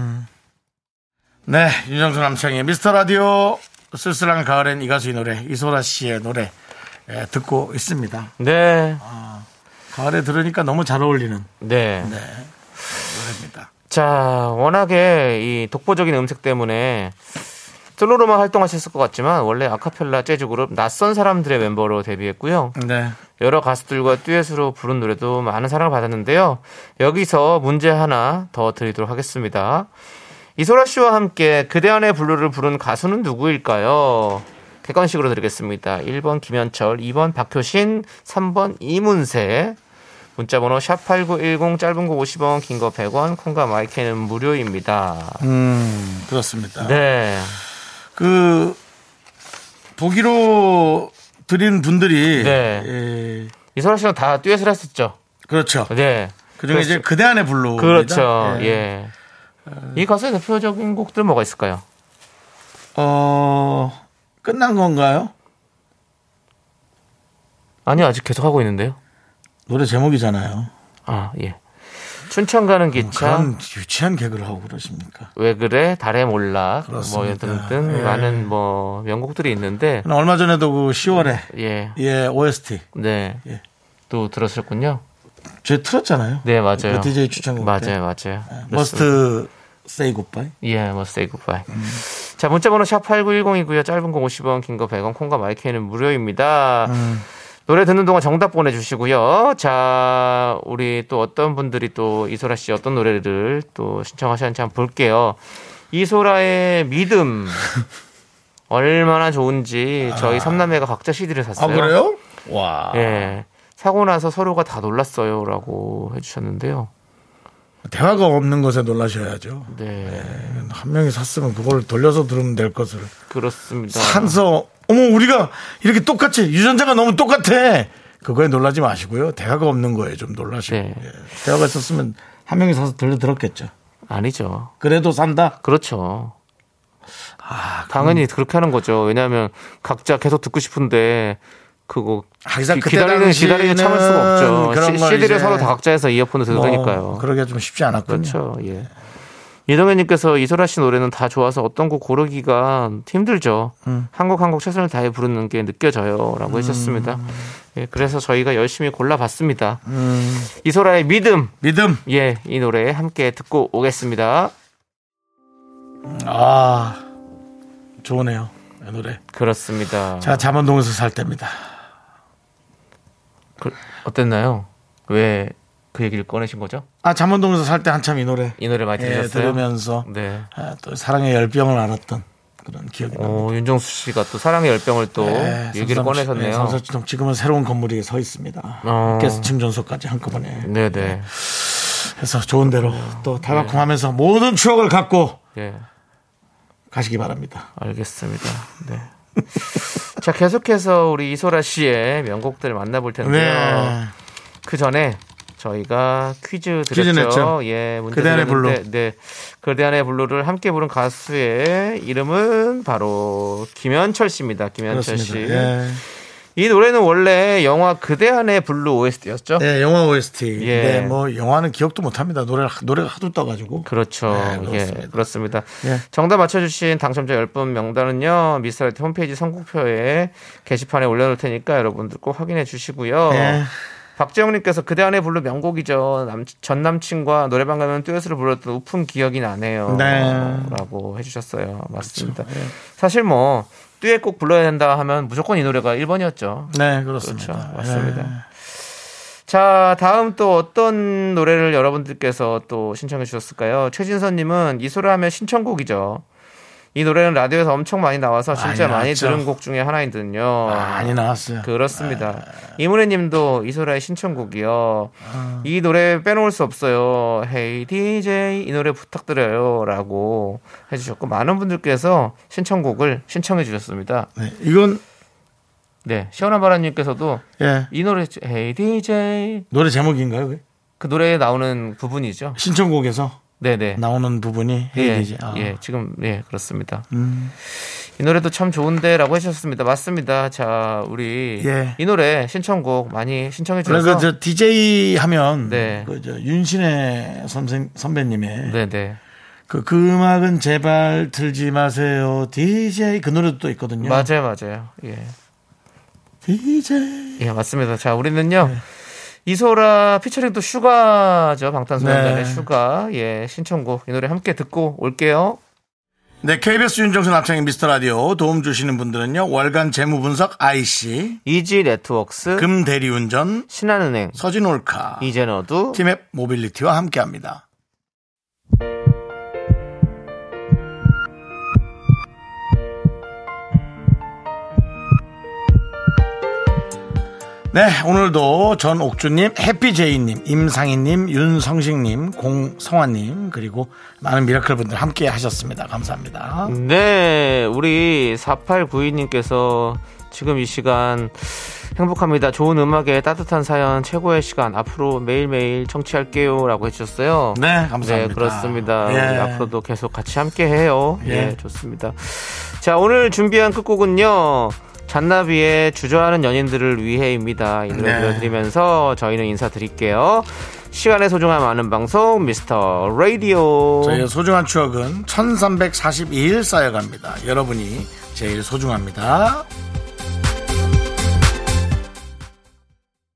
네, 윤정수 남창의 미스터 라디오 쓸쓸한 가을엔 이 가수 이 노래 이소라 씨의 노래 예, 듣고 있습니다. 네. 가을에 들으니까 너무 잘 어울리는 네. 노래입니다. 자, 워낙에 이 독보적인 음색 때문에 솔로로만 활동하셨을 것 같지만 원래 아카펠라 재즈 그룹 낯선 사람들의 멤버로 데뷔했고요. 네. 여러 가수들과 듀엣으로 부른 노래도 많은 사랑을 받았는데요. 여기서 문제 하나 더 드리도록 하겠습니다. 이소라 씨와 함께 그대 안의 블루를 부른 가수는 누구일까요? 객관식으로 드리겠습니다. 1번 김현철, 2번 박효신, 3번 이문세. 문자번호 샵8910 짧은 거 50원, 긴 거 100원, 콩과 마이크는 무료입니다. 음, 그렇습니다. 네. 그 보기로 드린 분들이 네. 예, 이소라 씨랑 다 듀엣을 했었죠. 그렇죠. 네. 그중에 이제 그대 안에 블루. 그렇죠. 예. 이 가수의 대표적인 곡들 뭐가 있을까요? 어 끝난 건가요? 아니 아직 계속 하고 있는데요. 노래 제목이잖아요. 아 예. 춘천 가는 기차, 그런 유치한 개그를 하고 그러십니까? 왜 그래, 달의 몰락, 뭐 그렇습니다. 등등 예. 많은 뭐 명곡들이 있는데 얼마 전에도 그 10월에 예, 예 OST 네, 예. 또 들었었군요. 제 틀었잖아요. 네, 맞아요. 그 DJ 추천곡. 때. 맞아요, 맞아요. Must Say Goodbye. 예, 뭐 say goodbye. 자, 문자 번호 샵 8910이고요. 짧은 거 50원, 긴 거 100원, 콩과 마이크는 무료입니다. 노래 듣는 동안 정답 보내주시고요. 자, 우리 또 어떤 분들이 또 이소라 씨 어떤 노래를 또 신청하셨는지 한번 볼게요. 이소라의 믿음. 얼마나 좋은지 저희 삼남매가 각자 CD를 아, 샀어요. 그래요? 와. 예. 사고 나서 서로가 다 놀랐어요. 라고 해주셨는데요. 대화가 없는 것에 놀라셔야죠. 네. 한 명이 샀으면 그걸 돌려서 들으면 될 것을. 그렇습니다. 산서, 어머, 우리가 이렇게 똑같이, 유전자가 너무 똑같아. 그거에 놀라지 마시고요. 대화가 없는 거에 좀 놀라시고. 네. 예. 대화가 있었으면 한 명이 사서 들려 들었겠죠. 아니죠. 그래도 산다? 그렇죠. 당연히 그렇게 하는 거죠. 왜냐하면 각자 계속 듣고 싶은데 그거 하기사 기- 그때 기다리는 기다리는 참을 수가 없죠. 그런 시- 걸 CD를 서로 다 각자해서 이어폰을 들으니까요. 뭐, 그러기가 좀 쉽지 않았군요. 그렇죠. 예. 이동현님께서 이소라 씨 노래는 다 좋아서 어떤 곡 고르기가 힘들죠. 음. 한곡 한 곡 최선을 다해 부르는 게 느껴져요라고 해주셨습니다. 예, 그래서 저희가 열심히 골라봤습니다. 음. 이소라의 믿음, 믿음. 예, 이 노래 함께 듣고 오겠습니다. 아, 좋으네요. 이 노래. 그렇습니다. 제가 잠원동에서 살 때입니다. 그, 어땠나요? 왜 그 얘기를 꺼내신 거죠? 아, 잠원동에서 살 때 한참 이 노래. 이 노래 많이 예, 들으셨어요? 들으면서 네. 아, 또 사랑의 열병을 알았던 그런 기억이 납니다. 어, 윤정수 씨가 또 사랑의 열병을 또 네, 얘기를 삼삼- 꺼내셨네요. 네, 삼삼七지금은 새로운 건물이 서 있습니다. 어. 가스 충전소까지 한꺼번에. 네네. 해서 좋은 대로 또 달콤하면서 모든 추억을 갖고 예. 가시기 바랍니다. 알겠습니다. 네. 자, 계속해서 우리 이소라 씨의 명곡들을 만나볼 텐데요. 네. 그 전에 저희가 퀴즈 드렸죠. 예, 문제 그대 안의 드렸는데, 네. 그대 안의 블루를 함께 부른 가수의 이름은 바로 김현철 씨입니다. 김현철 씨. 그렇습니다. 예. 이 노래는 원래 영화 그대 안의 블루 OST였죠? 네, 영화 OST. 예. 네, 뭐 영화는 기억도 못 합니다. 노래 노래가 하도 떠 가지고. 그렇죠. 네, 예, 그렇습니다. 그렇습니다. 예. 정답 맞춰 주신 당첨자 10분 명단은요, 미스터 라디오 홈페이지 선곡표에 게시판에 올려 놓을 테니까 여러분들 꼭 확인해 주시고요. 예. 박재영님께서 그대 안에 블루 명곡이죠. 남, 전 남친과 노래방 가면 듀엣으로 불렀던 웃픈 기억이 나네요. 네. 라고 해주셨어요. 맞습니다. 그렇죠. 예. 사실 뭐, 듀엣 꼭 불러야 된다 하면 무조건 이 노래가 1번이었죠. 네, 그렇습니다. 그렇죠. 맞습니다. 예. 자, 다음 또 어떤 노래를 여러분들께서 또 신청해 주셨을까요? 최진선 님은 이소라 하면 신청곡이죠. 이 노래는 라디오에서 엄청 많이 나와서 진짜 많이 많이. 들은 곡 중에 하나이거든요. 많이 나왔어요. 그렇습니다. 이문혜 님도 이소라의 신청곡이요. 아. 이 노래 빼놓을 수 없어요. Hey DJ 이 노래 부탁드려요. 라고 해주셨고, 많은 분들께서 신청곡을 신청해 주셨습니다. 네, 이건 네. 시원한 바람님께서도 예. 이 노래, Hey DJ 노래 제목인가요? 그게? 그 노래에 나오는 부분이죠. 신청곡에서 네네. 나오는 부분이 예, 헤이디지. 아. 예, 지금, 예, 그렇습니다. 음. 이 노래도 참 좋은데 라고 해주셨습니다. 맞습니다. 자, 우리 예. 이 노래 신청곡 많이 신청해 주셔서. 그저 DJ 하면 네. 그저 윤시내 선생 선배님의 네네. 그, 그 음악은 제발 틀지 마세요. DJ 그 노래도 또 있거든요. 맞아요, 맞아요. 예. DJ. 예, 맞습니다. 자, 우리는요. 이소라 피처링 또 슈가죠. 방탄소년단의 네. 슈가. 예, 신청곡. 이 노래 함께 듣고 올게요. 네, KBS 윤정수 남창희의 미스터 라디오 도움 주시는 분들은요. 월간 재무 분석 IC, 이지 네트웍스, 금 대리운전, 신한은행, 서진올카, 이제너두, 티맵 모빌리티와 함께합니다. 네, 오늘도 전옥주님, 해피제이님, 임상희님, 윤성식님, 공성환님, 그리고 많은 미라클 분들 함께 하셨습니다. 감사합니다. 네, 우리 4892님께서 지금 이 시간 행복합니다. 좋은 음악에 따뜻한 사연 최고의 시간 앞으로 매일매일 청취할게요 라고 해주셨어요. 네, 감사합니다. 네, 그렇습니다. 예. 앞으로도 계속 같이 함께 해요. 예. 예, 좋습니다. 자, 오늘 준비한 끝곡은요. 잔나비의 주저하는 연인들을 위해입니다. 이 노래 네. 들려드리면서 저희는 인사드릴게요. 시간의 소중함 아는 방송 미스터 라디오. 저희의 소중한 추억은 1342일 쌓여갑니다. 여러분이 제일 소중합니다.